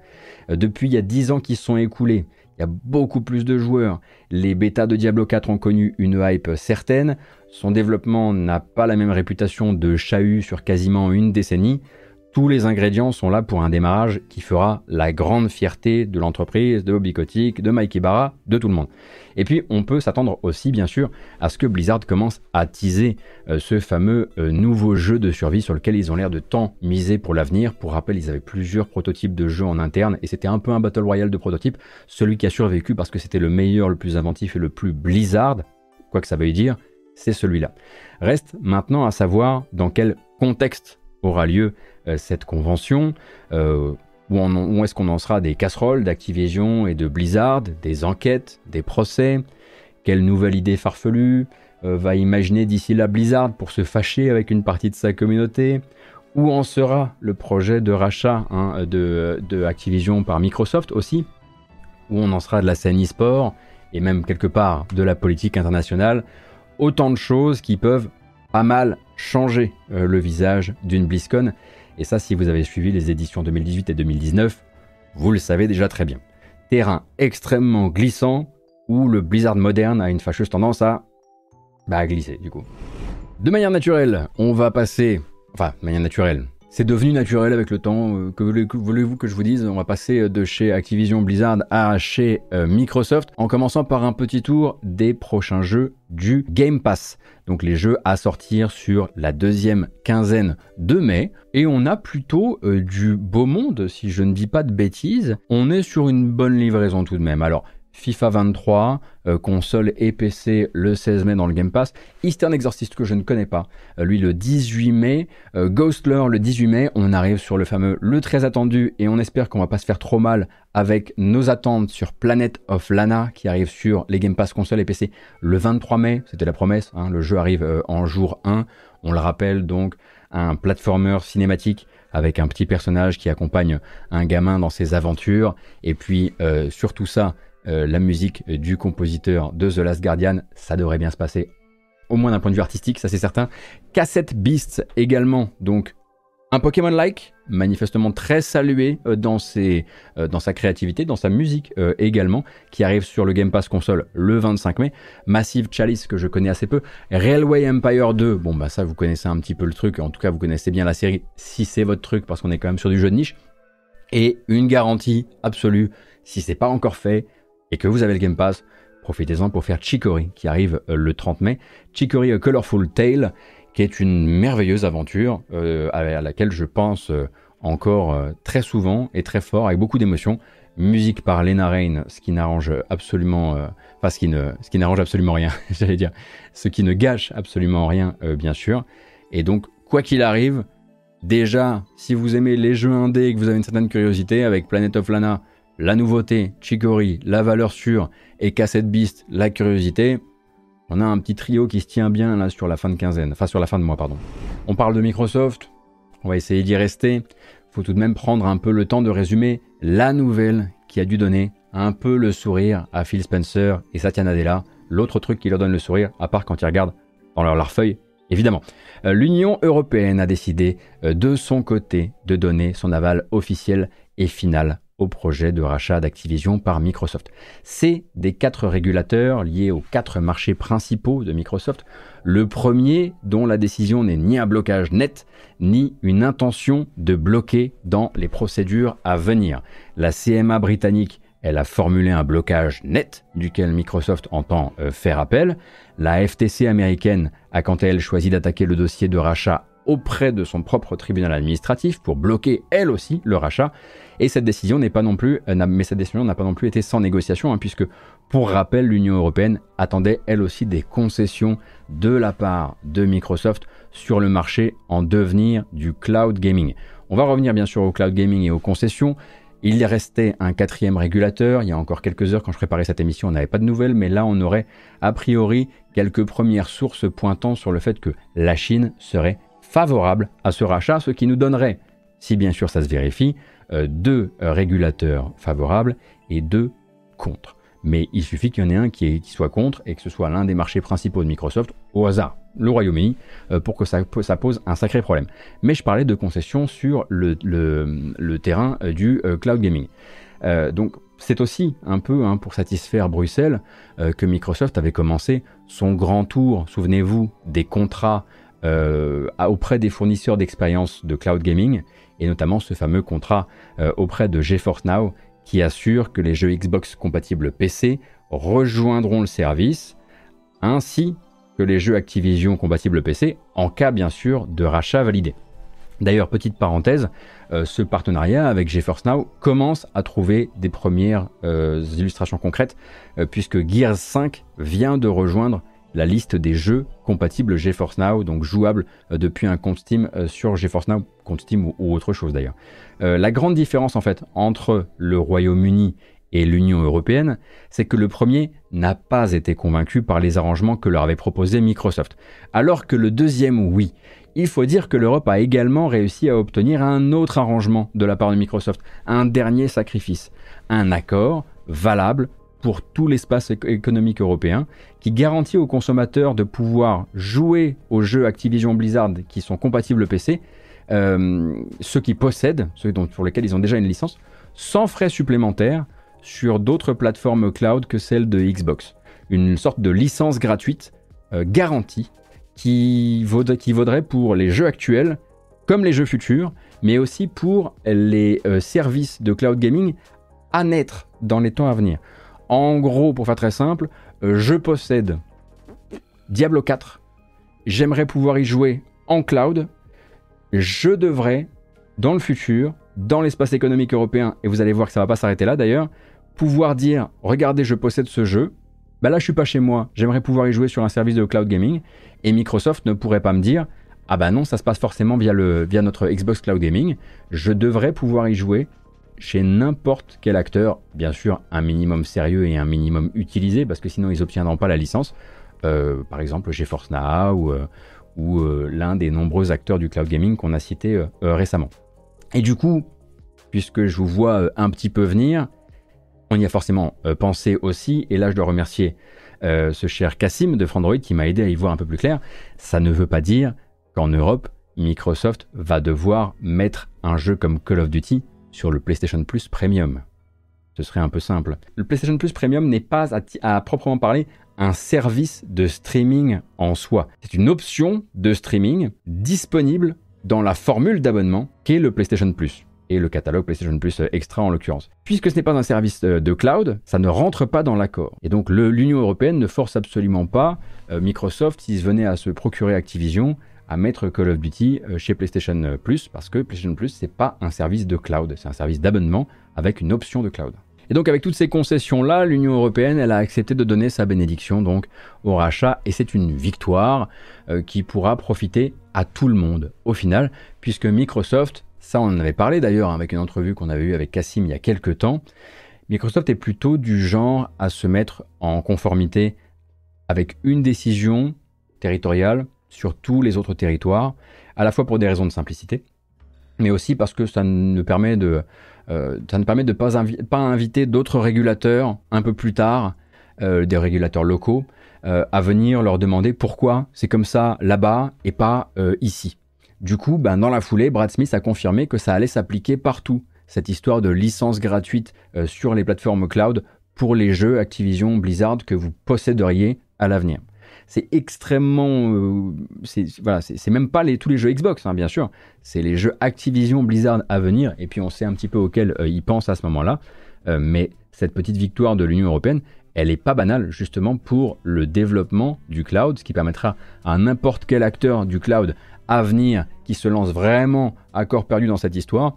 Euh, depuis, il y a 10 ans qui sont écoulés. Il y a beaucoup plus de joueurs. Les bêtas de Diablo 4 ont connu une hype certaine. Son développement n'a pas la même réputation de chahut sur quasiment une décennie. Tous les ingrédients sont là pour un démarrage qui fera la grande fierté de l'entreprise, de Bobby Kotick, de Mike Ibarra, de tout le monde. Et puis on peut s'attendre aussi bien sûr à ce que Blizzard commence à teaser euh, ce fameux euh, nouveau jeu de survie sur lequel ils ont l'air de tant miser pour l'avenir. Pour rappel, ils avaient plusieurs prototypes de jeux en interne et c'était un peu un battle royale de prototypes. Celui qui a survécu parce que c'était le meilleur, le plus inventif et le plus Blizzard, quoi que ça veuille dire, c'est celui-là. Reste maintenant à savoir dans quel contexte aura lieu cette convention euh, où, est-ce qu'on en sera des casseroles d'Activision et de Blizzard, des enquêtes, des procès? Quelle nouvelle idée farfelue euh, va imaginer d'ici là Blizzard pour se fâcher avec une partie de sa communauté? Où en sera le projet de rachat hein, de, de, Activision par Microsoft aussi? Où on en sera de la scène e-sport et même quelque part de la politique internationale? Autant de choses qui peuvent pas mal changer le visage d'une BlizzCon et ça, si vous avez suivi les éditions 2018 et 2019, vous le savez déjà très bien. Terrain extrêmement glissant où le Blizzard moderne a une fâcheuse tendance à, bah, glisser du coup. De manière naturelle, on va passer, enfin, de manière naturelle, c'est devenu naturel avec le temps. Euh, que voulez-vous que je vous dise? On va passer de chez Activision Blizzard à chez euh, Microsoft en commençant par un petit tour des prochains jeux du Game Pass. Donc les jeux à sortir sur la deuxième quinzaine de mai. Et on a plutôt euh, du beau monde, si je ne dis pas de bêtises. On est sur une bonne livraison tout de même. Alors FIFA 23, euh, console et PC le 16 mai dans le Game Pass. Eastern Exorcist que je ne connais pas, euh, lui le 18 mai. Euh, Ghostler le 18 mai. On arrive sur le fameux le très attendu et on espère qu'on va pas se faire trop mal avec nos attentes sur Planet of Lana qui arrive sur les Game Pass console et PC le 23 mai. C'était la promesse. Hein. le jeu arrive en jour 1. On le rappelle donc un platformer cinématique avec un petit personnage qui accompagne un gamin dans ses aventures. Et puis sur tout ça, euh, la musique du compositeur de The Last Guardian, ça devrait bien se passer, au moins d'un point de vue artistique, ça c'est certain. Cassette Beasts également, donc un Pokémon-like, manifestement très salué euh, dans, euh, dans sa créativité, dans sa musique également, qui arrive sur le Game Pass console le 25 mai. Massive Chalice, que je connais assez peu. Railway Empire 2, bon bah ça vous connaissez un petit peu le truc, en tout cas vous connaissez bien la série, si c'est votre truc, parce qu'on est quand même sur du jeu de niche. Et une garantie absolue, si c'est pas encore fait, et que vous avez le Game Pass, profitez-en pour faire Chicory qui arrive euh, le 30 mai. Chicory A Colorful Tale qui est une merveilleuse aventure euh, à laquelle je pense euh, encore très souvent et très fort avec beaucoup d'émotion. Musique par Lena Rain, ce qui n'arrange absolument, enfin ce qui ne, ce qui n'arrange absolument rien, j'allais dire, ce qui ne gâche absolument rien, bien sûr. Et donc, quoi qu'il arrive, déjà, si vous aimez les jeux indés et que vous avez une certaine curiosité, avec Planet of Lana, la nouveauté, Chicory, la valeur sûre et Cassette Beast, la curiosité, on a un petit trio qui se tient bien là sur la fin de quinzaine, enfin sur la fin de mois, pardon. On parle de Microsoft, on va essayer d'y rester. Faut tout de même prendre un peu le temps de résumer la nouvelle qui a dû donner un peu le sourire à Phil Spencer et Satya Nadella, l'autre truc qui leur donne le sourire, à part quand ils regardent dans leur, feuille, évidemment. Euh, L'Union européenne a décidé euh, de son côté de donner son aval officiel et final au projet de rachat d'Activision par Microsoft. C'est des quatre régulateurs liés aux quatre marchés principaux de Microsoft. Le premier dont la décision n'est ni un blocage net, ni une intention de bloquer dans les procédures à venir. La CMA britannique elle a formulé un blocage net duquel Microsoft entend euh, faire appel. La FTC américaine a quant à elle choisi d'attaquer le dossier de rachat auprès de son propre tribunal administratif pour bloquer elle aussi le rachat. Et cette décision n'est pas non plus, euh, mais cette décision n'a pas non plus été sans négociation, hein, puisque pour rappel, l'Union européenne attendait elle aussi des concessions de la part de Microsoft sur le marché en devenir du cloud gaming. On va revenir bien sûr au cloud gaming et aux concessions. Il restait un quatrième régulateur. Il y a encore quelques heures, quand je préparais cette émission, on n'avait pas de nouvelles, mais là, on aurait a priori quelques premières sources pointant sur le fait que la Chine serait favorable à ce rachat, ce qui nous donnerait, si bien sûr ça se vérifie, euh, deux régulateurs favorables et deux contre. Mais il suffit qu'il y en ait un qui, soit contre et que ce soit l'un des marchés principaux de Microsoft au hasard, le Royaume-Uni, euh, pour que ça, pose un sacré problème. Mais je parlais de concessions sur le, terrain euh, du cloud gaming. donc c'est aussi un peu hein, pour satisfaire Bruxelles que Microsoft avait commencé son grand tour, souvenez-vous, des contrats auprès des fournisseurs d'expérience de cloud gaming et notamment ce fameux contrat euh, auprès de GeForce Now qui assure que les jeux Xbox compatibles PC rejoindront le service, ainsi que les jeux Activision compatibles PC, en cas bien sûr de rachat validé. D'ailleurs, petite parenthèse, euh, ce partenariat avec GeForce Now commence à trouver des premières euh, illustrations concrètes, puisque Gears 5 vient de rejoindre la liste des jeux compatibles GeForce Now, donc jouables euh, depuis un compte Steam euh, sur GeForce Now, compte Steam ou, autre chose d'ailleurs. Euh, la grande différence en fait entre le Royaume-Uni et l'Union européenne, c'est que le premier n'a pas été convaincu par les arrangements que leur avait proposé Microsoft, alors que le deuxième, oui. Il faut dire que l'Europe a également réussi à obtenir un autre arrangement de la part de Microsoft, un dernier sacrifice, un accord valable pour tout l'espace économique européen, qui garantit aux consommateurs de pouvoir jouer aux jeux Activision Blizzard qui sont compatibles PC, euh, ceux qui possèdent, ceux dont, pour lesquels ils ont déjà une licence, sans frais supplémentaires sur d'autres plateformes cloud que celles de Xbox. Une sorte de licence gratuite euh, garantie qui, vaudrait pour les jeux actuels comme les jeux futurs, mais aussi pour les euh, services de cloud gaming à naître dans les temps à venir. En gros, pour faire très simple, euh, je possède Diablo 4, j'aimerais pouvoir y jouer en cloud, je devrais, dans le futur, dans l'espace économique européen, et vous allez voir que ça va pas s'arrêter là d'ailleurs, pouvoir dire regardez, je possède ce jeu, bah là je suis pas chez moi, j'aimerais pouvoir y jouer sur un service de cloud gaming, et Microsoft ne pourrait pas me dire ah bah non, ça se passe forcément via, le, via notre Xbox Cloud Gaming, je devrais pouvoir y jouer chez n'importe quel acteur, bien sûr un minimum sérieux et un minimum utilisé, parce que sinon ils n'obtiendront pas la licence, euh, par exemple chez Now ou, euh, euh, l'un des nombreux acteurs du cloud gaming qu'on a cité récemment. Et du coup, puisque je vous vois un petit peu venir, on y a forcément pensé aussi, et là je dois remercier ce cher Cassim de Frandroid qui m'a aidé à y voir un peu plus clair, ça ne veut pas dire qu'en Europe, Microsoft va devoir mettre un jeu comme Call of Duty sur le PlayStation Plus Premium. Ce serait un peu simple. Le PlayStation Plus Premium n'est pas à, proprement parler un service de streaming en soi. C'est une option de streaming disponible dans la formule d'abonnement qu'est le PlayStation Plus et le catalogue PlayStation Plus Extra en l'occurrence. Puisque ce n'est pas un service euh, de cloud, ça ne rentre pas dans l'accord. Et donc l'Union européenne ne force absolument pas euh, Microsoft, s'ils venaient à se procurer Activision, à mettre Call of Duty euh, chez PlayStation Plus parce que PlayStation Plus c'est pas un service de cloud, c'est un service d'abonnement avec une option de cloud. Et donc avec toutes ces concessions là, l'Union européenne elle a accepté de donner sa bénédiction donc au rachat et c'est une victoire euh, qui pourra profiter à tout le monde au final puisque Microsoft, ça on en avait parlé d'ailleurs avec une entrevue qu'on avait eue avec Cassim il y a quelques temps, Microsoft est plutôt du genre à se mettre en conformité avec une décision territoriale sur tous les autres territoires, à la fois pour des raisons de simplicité, mais aussi parce que ça ne permet de, euh, ne pas inviter d'autres régulateurs un peu plus tard, euh, des régulateurs locaux, euh, à venir leur demander pourquoi c'est comme ça là-bas et pas ici. Du coup, ben, dans la foulée, Brad Smith a confirmé que ça allait s'appliquer partout, cette histoire de licence gratuite sur les plateformes cloud pour les jeux Activision Blizzard que vous posséderiez à l'avenir c'est extrêmement. Euh, voilà, c'est même pas tous les jeux Xbox, hein, bien sûr. C'est les jeux Activision Blizzard à venir, et puis on sait un petit peu auxquels euh, ils pensent à ce moment-là. Euh, mais cette petite victoire de l'Union européenne, elle n'est pas banale, justement, pour le développement du cloud, ce qui permettra à n'importe quel acteur du cloud à venir qui se lance vraiment à corps perdu dans cette histoire,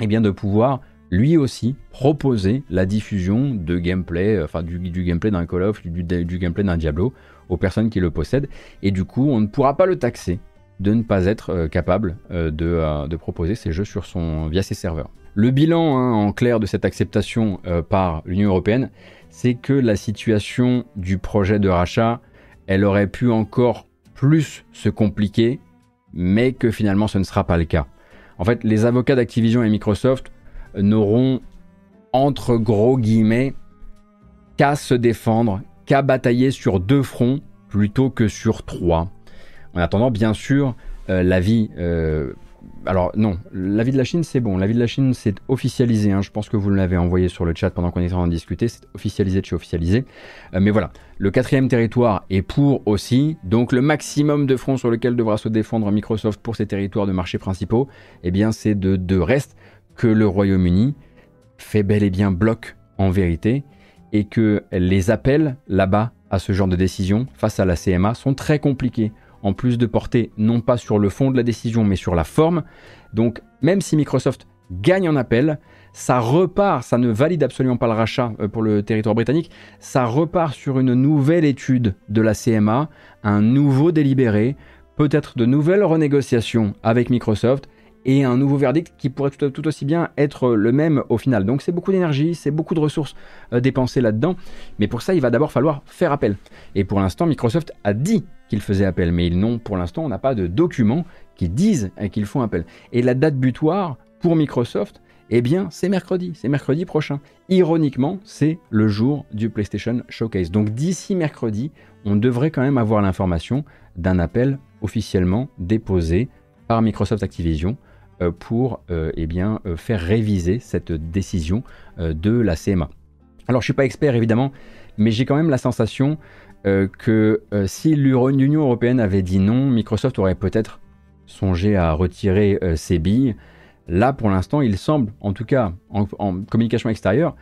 et eh bien de pouvoir lui aussi proposer la diffusion de gameplay, enfin du, gameplay d'un Call of, du, du gameplay d'un Diablo, aux personnes qui le possèdent. Et du coup, on ne pourra pas le taxer de ne pas être euh, capable euh, euh, de, proposer ces jeux sur son, via ses serveurs. Le bilan hein, en clair de cette acceptation par l'Union européenne, c'est que la situation du projet de rachat, elle aurait pu encore plus se compliquer, mais que finalement ce ne sera pas le cas. En fait, les avocats d'Activision et Microsoft n'auront, entre gros guillemets, qu'à se défendre qu'à batailler sur deux fronts plutôt que sur trois. En attendant, bien sûr, euh, la vie. Euh, alors non, l'avis de la Chine c'est bon, l'avis de la Chine c'est officialisé, hein. je pense que vous l'avez envoyé sur le chat pendant qu'on était en train de discuter, c'est officialisé de chez officialisé. Euh, mais voilà, le quatrième territoire est pour aussi, donc le maximum de fronts sur lequel devra se défendre Microsoft pour ces territoires de marché principaux, eh bien c'est de, de reste que le Royaume-Uni fait bel et bien bloc en vérité, et que les appels là-bas à ce genre de décision face à la CMA sont très compliqués. En plus de porter non pas sur le fond de la décision mais sur la forme. Donc même si Microsoft gagne en appel, ça repart, ça ne valide absolument pas le rachat euh, pour le territoire britannique, ça repart sur une nouvelle étude de la CMA, un nouveau délibéré, peut-être de nouvelles renégociations avec Microsoft et un nouveau verdict qui pourrait tout, aussi bien être le même au final. Donc c'est beaucoup d'énergie, c'est beaucoup de ressources euh, dépensées là-dedans, mais pour ça il va d'abord falloir faire appel. Et pour l'instant Microsoft a dit qu'il faisait appel, mais ils n'ont pour l'instant on n'a pas de documents qui disent euh, qu'ils font appel. Et la date butoir pour Microsoft, eh bien c'est mercredi, c'est mercredi prochain. Ironiquement, c'est le jour du PlayStation Showcase. Donc d'ici mercredi, on devrait quand même avoir l'information d'un appel officiellement déposé par Microsoft Activision pour euh, eh euh, faire réviser cette décision de la CMA. Alors je ne suis pas expert évidemment, mais j'ai quand même la sensation que si l'Union européenne avait dit non, Microsoft aurait peut-être songé à retirer ses billes. Là, pour l'instant, il semble, en tout cas en communication extérieure,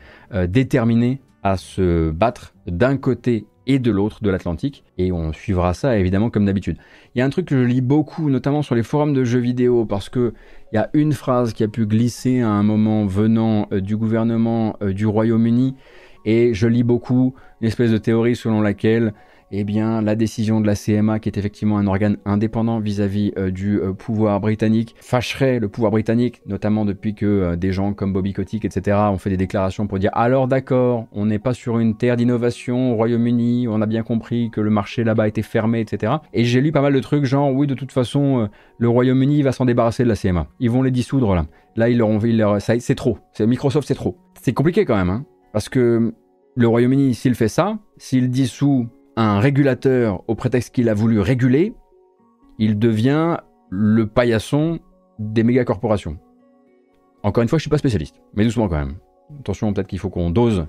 déterminé à se battre d'un côté et de l'autre de l'Atlantique, et on suivra ça évidemment comme d'habitude. Il y a un truc que je lis beaucoup, notamment sur les forums de jeux vidéo, parce que il y a une phrase qui a pu glisser à un moment venant euh, du gouvernement euh, du Royaume-Uni, et je lis beaucoup une espèce de théorie selon laquelle eh bien, la décision de la CMA, qui est effectivement un organe indépendant vis-à-vis euh, du euh, pouvoir britannique, fâcherait le pouvoir britannique, notamment depuis que euh, des gens comme Bobby Kotick, etc., ont fait des déclarations pour dire alors d'accord, on n'est pas sur une terre d'innovation au Royaume-Uni, on a bien compris que le marché là-bas était fermé, etc. Et j'ai lu pas mal de trucs genre oui, de toute façon, le Royaume-Uni va s'en débarrasser de la CMA. Ils vont les dissoudre là. Là, ils leur ont leur, c'est trop. Microsoft, c'est trop. C'est compliqué quand même, hein, parce que le Royaume-Uni, s'il fait ça, s'il dissout un régulateur au prétexte qu'il a voulu réguler, il devient le paillasson des méga corporations. Encore une fois, je suis pas spécialiste, mais doucement quand même. Attention, peut-être qu'il faut qu'on dose.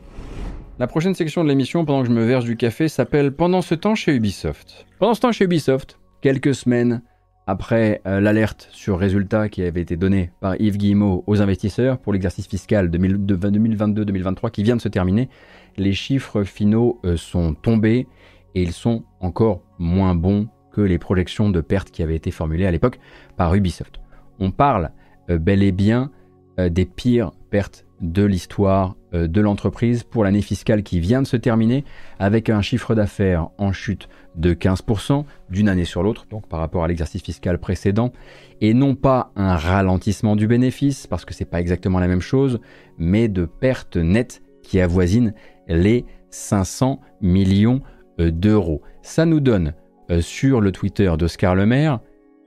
La prochaine section de l'émission, pendant que je me verse du café, s'appelle Pendant ce temps chez Ubisoft. Pendant ce temps chez Ubisoft, quelques semaines après euh, l'alerte sur résultat qui avait été donnée par Yves Guillemot aux investisseurs pour l'exercice fiscal 2022-2023 qui vient de se terminer, les chiffres finaux euh, sont tombés et ils sont encore moins bons que les projections de pertes qui avaient été formulées à l'époque par Ubisoft. On parle euh, bel et bien euh, des pires pertes de l'histoire euh, de l'entreprise pour l'année fiscale qui vient de se terminer avec un chiffre d'affaires en chute de 15% d'une année sur l'autre, donc par rapport à l'exercice fiscal précédent, et non pas un ralentissement du bénéfice, parce que c'est pas exactement la même chose, mais de pertes nettes qui avoisinent les 500 millions d'euros. Ça nous donne euh, sur le Twitter d'Oscar Lemaire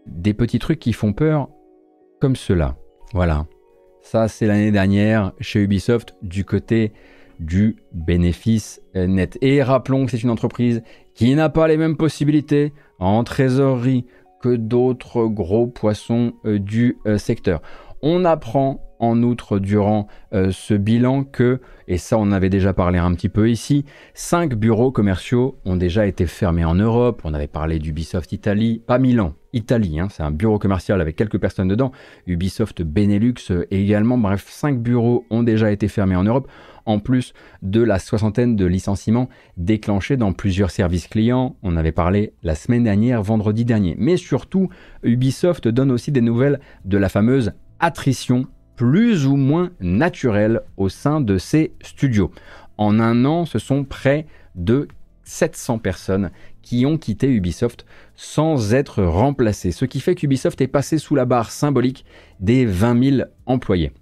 des petits trucs qui font peur comme cela. Voilà. Ça, c'est l'année dernière chez Ubisoft du côté du bénéfice euh, net. Et rappelons que c'est une entreprise qui n'a pas les mêmes possibilités en trésorerie que d'autres gros poissons du secteur. On apprend en outre durant euh, ce bilan que, et ça on avait déjà parlé un petit peu ici, cinq bureaux commerciaux ont déjà été fermés en Europe. On avait parlé d'Ubisoft Italie, pas Milan, Italie, hein, c'est un bureau commercial avec quelques personnes dedans. Ubisoft Benelux euh, également, bref, cinq bureaux ont déjà été fermés en Europe, en plus de la soixantaine de licenciements déclenchés dans plusieurs services clients. On avait parlé la semaine dernière, vendredi dernier. Mais surtout, Ubisoft donne aussi des nouvelles de la fameuse attrition plus ou moins naturelle au sein de ses studios. En un an, ce sont près de 700 personnes qui ont quitté Ubisoft sans être remplacées, ce qui fait qu'Ubisoft est passé sous la barre symbolique des 20 000 employés.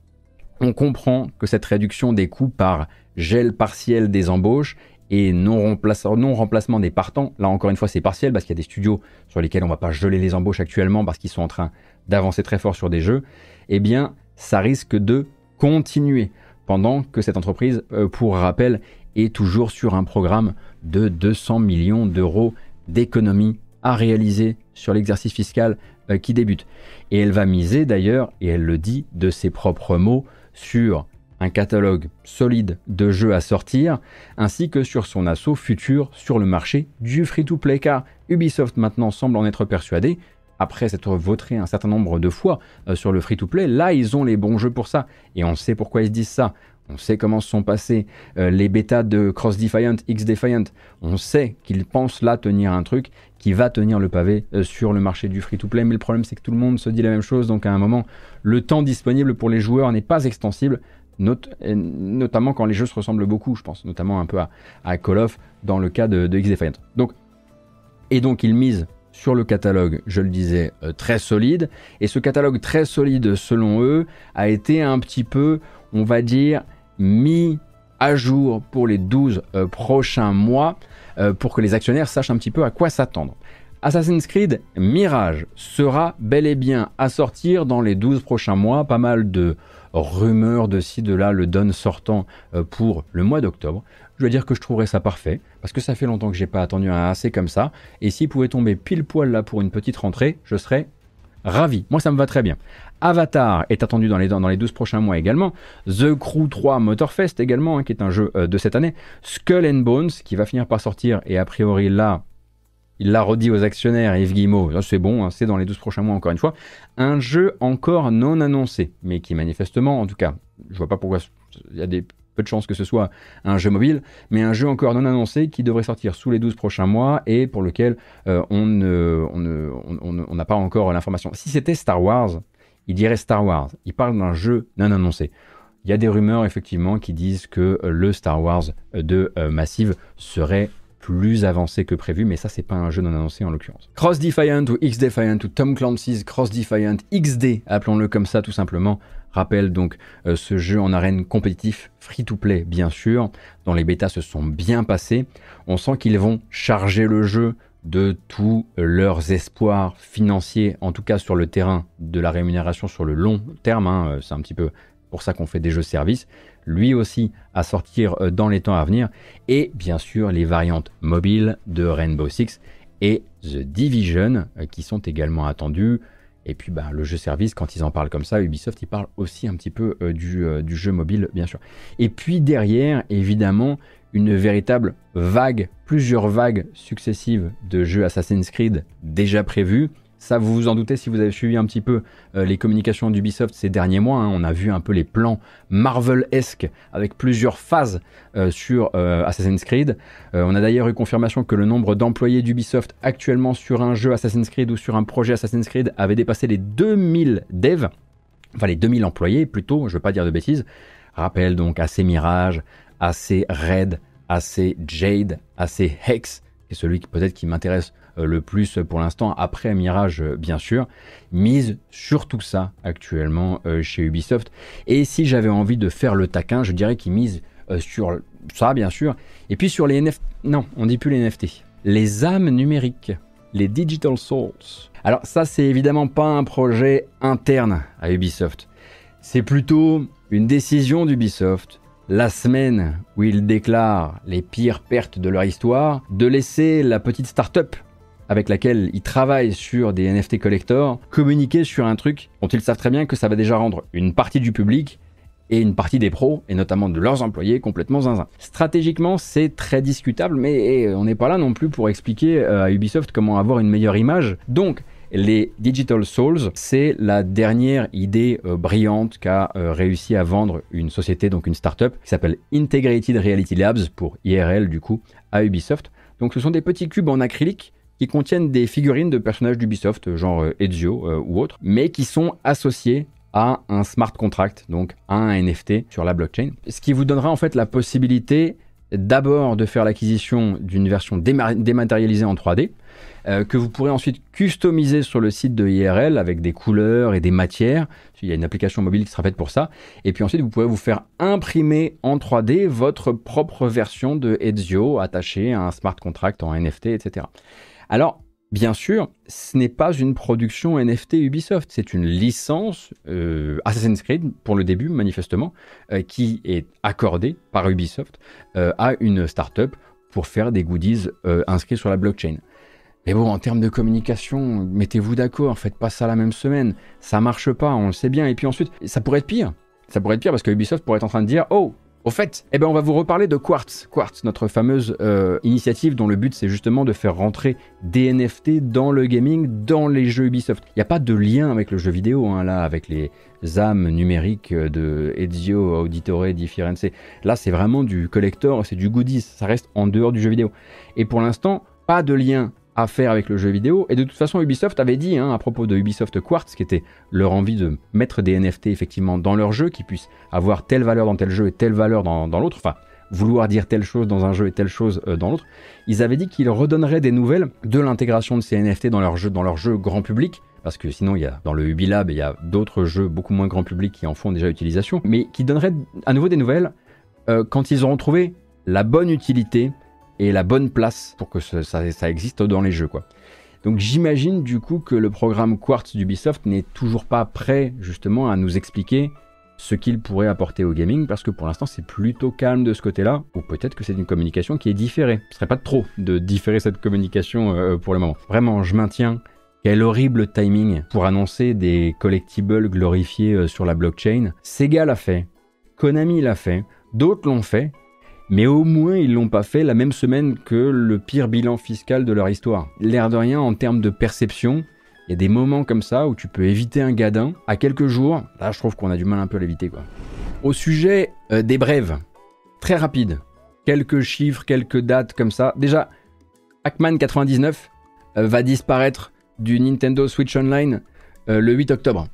On comprend que cette réduction des coûts par gel partiel des embauches et non, non remplacement des partants, là encore une fois c'est partiel parce qu'il y a des studios sur lesquels on ne va pas geler les embauches actuellement parce qu'ils sont en train d'avancer très fort sur des jeux, eh bien ça risque de continuer pendant que cette entreprise, euh, pour rappel, est toujours sur un programme de 200 millions d'euros d'économies à réaliser sur l'exercice fiscal euh, qui débute. Et elle va miser d'ailleurs, et elle le dit de ses propres mots, sur un catalogue solide de jeux à sortir, ainsi que sur son assaut futur sur le marché du free-to-play, car Ubisoft maintenant semble en être persuadé, après s'être vautré un certain nombre de fois euh, sur le free-to-play, là ils ont les bons jeux pour ça. Et on sait pourquoi ils se disent ça. On sait comment se sont passés euh, les bêtas de Cross Defiant, X Defiant. On sait qu'ils pensent là tenir un truc qui va tenir le pavé euh, sur le marché du free-to-play. Mais le problème, c'est que tout le monde se dit la même chose. Donc à un moment, le temps disponible pour les joueurs n'est pas extensible. notamment quand les jeux se ressemblent beaucoup, je pense, notamment un peu à, Call of dans le cas de, de X Defiant. Donc, et donc ils misent sur le catalogue, je le disais, euh, très solide. Et ce catalogue très solide, selon eux, a été un petit peu, on va dire, mis à jour pour les 12 euh, prochains mois, euh, pour que les actionnaires sachent un petit peu à quoi s'attendre. Assassin's Creed Mirage sera bel et bien à sortir dans les 12 prochains mois. Pas mal de rumeurs de ci, de là, le donne sortant pour le mois d'octobre je dois dire que je trouverais ça parfait, parce que ça fait longtemps que j'ai pas attendu un AC comme ça, et s'il pouvait tomber pile poil là pour une petite rentrée, je serais ravi. Moi, ça me va très bien. Avatar est attendu dans les, dans les 12 prochains mois également. The Crew 3 Motorfest également, hein, qui est un jeu euh, de cette année. Skull and Bones, qui va finir par sortir, et a priori là, il l'a redit aux actionnaires, Yves Guillemot, c'est bon, hein, c'est dans les 12 prochains mois encore une fois. Un jeu encore non annoncé, mais qui manifestement, en tout cas, je vois pas pourquoi il y a des peu de chances que ce soit un jeu mobile, mais un jeu encore non annoncé qui devrait sortir sous les 12 prochains mois et pour lequel euh, on n'a pas encore l'information. Si c'était Star Wars, il dirait Star Wars. Il parle d'un jeu non annoncé. Il y a des rumeurs effectivement qui disent que le Star Wars de euh, Massive serait plus avancé que prévu, mais ça c'est pas un jeu non annoncé en l'occurrence. Cross Defiant ou X Defiant ou Tom Clancy's Cross Defiant XD, appelons-le comme ça tout simplement, rappelle donc euh, ce jeu en arène compétitif, free to play bien sûr, dont les bêtas se sont bien passés. On sent qu'ils vont charger le jeu de tous leurs espoirs financiers, en tout cas sur le terrain de la rémunération sur le long terme. Hein, euh, c'est un petit peu pour ça qu'on fait des jeux services lui aussi à sortir euh, dans les temps à venir, et bien sûr les variantes mobiles de Rainbow Six et The Division qui sont également attendues. Et puis bah, le jeu service, quand ils en parlent comme ça, Ubisoft, ils parlent aussi un petit peu euh, du, du, jeu mobile, bien sûr. Et puis derrière, évidemment, une véritable vague, plusieurs vagues successives de jeux Assassin's Creed déjà prévus. Ça, vous vous en doutez si vous avez suivi un petit peu euh, les communications d'Ubisoft ces derniers mois. Hein. on a vu un peu les plans Marvel-esque avec plusieurs phases euh, sur euh, Assassin's Creed. on a d'ailleurs eu confirmation que le nombre d'employés d'Ubisoft actuellement sur un jeu Assassin's Creed ou sur un projet Assassin's Creed avait dépassé les 2000 devs. Enfin, les 2000 employés plutôt, je ne veux pas dire de bêtises. Rappel donc ces Mirage, ces Red, ces Jade, ces Hex, qui est celui peut-être qui m'intéresse le plus pour l'instant, après Mirage euh, bien sûr, mise sur tout ça actuellement euh, chez Ubisoft. Et si j'avais envie de faire le taquin, je dirais qu'ils misent sur ça bien sûr, et puis sur les NFT, non, on dit plus les NFT, les âmes numériques, les Digital Souls. Alors ça c'est évidemment pas un projet interne à Ubisoft, c'est plutôt une décision d'Ubisoft la semaine où ils déclarent les pires pertes de leur histoire, de laisser la petite start-up avec laquelle ils travaillent sur des NFT collectors communiquer sur un truc dont ils savent très bien que ça va déjà rendre une partie du public et une partie des pros, et notamment de leurs employés, complètement zinzin. Stratégiquement, c'est très discutable, mais on n'est pas là non plus pour expliquer euh, à Ubisoft comment avoir une meilleure image. Donc, les Digital Souls, c'est la dernière idée euh, brillante qu'a euh, réussi à vendre une société, donc une startup, qui s'appelle Integrated Reality Labs, pour IRL du coup, à Ubisoft. Donc ce sont des petits cubes en acrylique qui contiennent des figurines de personnages d'Ubisoft, genre euh, Ezio euh, ou autre, mais qui sont associés à un smart contract, donc à un NFT sur la blockchain. Ce qui vous donnera en fait la possibilité d'abord de faire l'acquisition d'une version dématérialisée en 3D, euh, que vous pourrez ensuite customiser sur le site de IRL avec des couleurs et des matières. Il y a une application mobile qui sera faite pour ça. Et puis ensuite, vous pouvez vous faire imprimer en 3D votre propre version de Ezio attachée à un smart contract en NFT, etc. Alors, bien sûr, ce n'est pas une production NFT Ubisoft, c'est une licence euh, Assassin's Creed pour le début, manifestement, euh, qui est accordée par Ubisoft euh, à une startup pour faire des goodies inscrits sur la blockchain. Mais bon, en termes de communication, mettez-vous d'accord, faites pas ça la même semaine. Ça marche pas, on le sait bien. Et puis ensuite, ça pourrait être pire. Ça pourrait être pire parce que Ubisoft pourrait être en train de dire Oh, au fait, eh ben on va vous reparler de Quartz. Quartz, notre fameuse euh, initiative dont le but c'est justement de faire rentrer des NFT dans le gaming, dans les jeux Ubisoft. Il n'y a pas de lien avec le jeu vidéo, hein, là, avec les âmes numériques de Ezio Auditore di. Là, c'est vraiment du collector, c'est du goodies, ça reste en dehors du jeu vidéo. Et pour l'instant, pas de lien à faire avec le jeu vidéo. Et de toute façon, Ubisoft avait dit, hein, à propos de Ubisoft Quartz, qui était leur envie de mettre des NFT effectivement dans leur jeu, qui puissent avoir telle valeur dans tel jeu et telle valeur dans, l'autre, enfin, vouloir dire telle chose dans un jeu et telle chose euh, dans l'autre, ils avaient dit qu'ils redonneraient des nouvelles de l'intégration de ces NFT dans leur jeu, dans leur jeu grand public. Parce que sinon, il y a, dans le Ubilab, il y a d'autres jeux beaucoup moins grand public qui en font déjà utilisation, mais qui donneraient à nouveau des nouvelles euh, quand ils auront trouvé la bonne utilité et la bonne place pour que ça, existe dans les jeux. Quoi. Donc j'imagine du coup que le programme Quartz d'Ubisoft n'est toujours pas prêt justement à nous expliquer ce qu'il pourrait apporter au gaming parce que pour l'instant c'est plutôt calme de ce côté-là ou peut-être que c'est une communication qui est différée. Ce serait pas trop de différer cette communication euh, pour le moment. Vraiment, je maintiens Quel horrible timing pour annoncer des collectibles glorifiés euh, sur la blockchain. Sega l'a fait, Konami l'a fait, d'autres l'ont fait, mais au moins ils l'ont pas fait la même semaine que le pire bilan fiscal de leur histoire. L'air de rien en termes de perception, il y a des moments comme ça où tu peux éviter un gadin à quelques jours. Là, je trouve qu'on a du mal un peu à l'éviter quoi. Au sujet euh, des brèves, très rapide, quelques chiffres, quelques dates comme ça. Déjà, Pac-Man 99 euh, va disparaître du Nintendo Switch Online euh, le 8 octobre.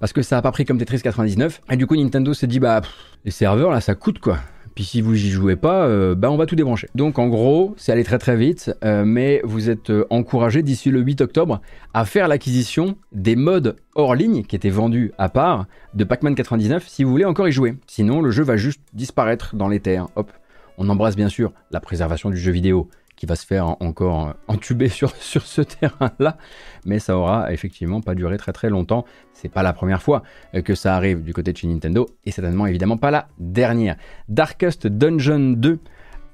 Parce que ça a pas pris comme Tetris 99. Et du coup, Nintendo s'est dit, bah, les serveurs là, ça coûte quoi. Puis si vous y jouez pas, euh, bah on va tout débrancher. Donc en gros, c'est allé très très vite, euh, mais vous êtes euh, encouragé d'ici le 8 octobre à faire l'acquisition des modes hors ligne qui étaient vendus à part de Pac-Man 99 si vous voulez encore y jouer. Sinon, le jeu va juste disparaître dans l'éther. Hop. On embrasse bien sûr la préservation du jeu vidéo qui va se faire encore entuber sur, sur ce terrain-là, mais ça aura effectivement pas duré très très longtemps. C'est pas la première fois que ça arrive du côté de chez Nintendo, et certainement évidemment pas la dernière. Darkest Dungeon 2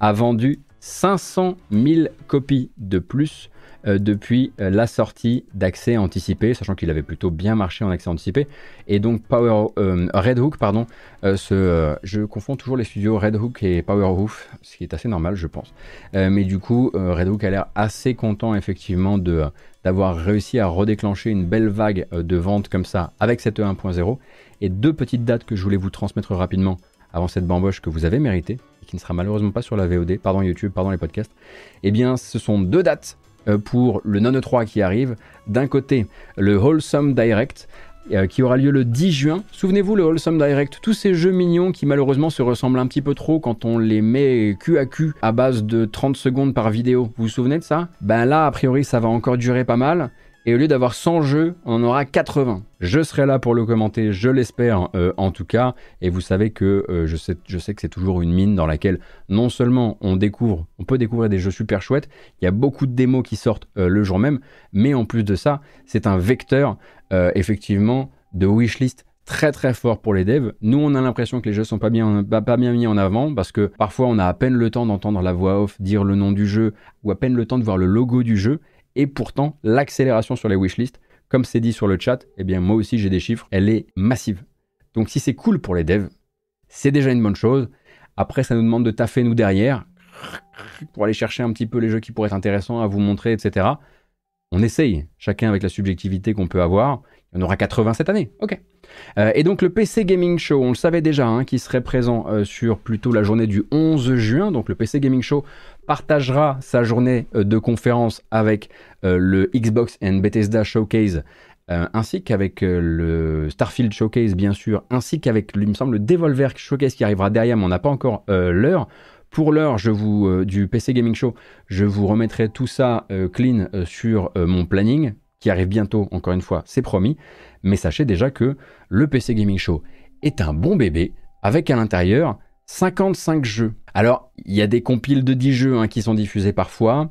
a vendu 500 000 copies de plus euh, depuis euh, la sortie d'accès anticipé, sachant qu'il avait plutôt bien marché en accès anticipé. Et donc Power, euh, Red Hook, pardon, je confonds toujours les studios Red Hook et Power Hoof, ce qui est assez normal, je pense. mais du coup, Red Hook a l'air assez content effectivement de d'avoir réussi à redéclencher une belle vague de ventes comme ça avec cette 1.0. Et deux petites dates que je voulais vous transmettre rapidement avant cette bamboche que vous avez méritée, et qui ne sera malheureusement pas sur la VOD, pardon YouTube, pardon les podcasts. Eh bien, ce sont deux dates euh, pour le Non 3 qui arrive. D'un côté, le Wholesome Direct euh, qui aura lieu le 10 juin. Souvenez-vous, le Wholesome Direct, tous ces jeux mignons qui malheureusement se ressemblent un petit peu trop quand on les met cul à cul à base de 30 secondes par vidéo. Vous vous souvenez de ça? Ben là, a priori, ça va encore durer pas mal. Et au lieu d'avoir 100 jeux, on en aura 80. Je serai là pour le commenter, je l'espère euh, en tout cas. Et vous savez que euh, je, sais, que c'est toujours une mine dans laquelle non seulement on découvre, on peut découvrir des jeux super chouettes, il y a beaucoup de démos qui sortent euh, le jour même, mais en plus de ça, c'est un vecteur effectivement de wishlist très très fort pour les devs. Nous, on a l'impression que les jeux sont pas bien mis en avant parce que parfois on a à peine le temps d'entendre la voix off dire le nom du jeu ou à peine le temps de voir le logo du jeu et pourtant, l'accélération sur les wishlists, comme c'est dit sur le chat, eh bien moi aussi j'ai des chiffres, elle est massive. Donc si c'est cool pour les devs, c'est déjà une bonne chose. Après, ça nous demande de taffer nous derrière pour aller chercher un petit peu les jeux qui pourraient être intéressants à vous montrer, etc. On essaye, chacun avec la subjectivité qu'on peut avoir. Il y en aura 80 cette année, ok. Euh, et donc le PC Gaming Show, on le savait déjà, hein, qui serait présent euh, sur plutôt la journée du 11 juin. Donc le PC Gaming Show partagera sa journée euh, de conférence avec le Xbox and Bethesda Showcase ainsi qu'avec le Starfield Showcase bien sûr, ainsi qu'avec, il me semble, le Devolver Showcase qui arrivera derrière, mais on n'a pas encore l'heure. Pour l'heure, je vous du PC Gaming Show, je vous remettrai tout ça clean sur mon planning qui arrive bientôt. Encore une fois, c'est promis. Mais sachez déjà que le PC Gaming Show est un bon bébé avec à l'intérieur 55 jeux. Alors, il y a des compiles de 10 jeux hein, qui sont diffusés parfois.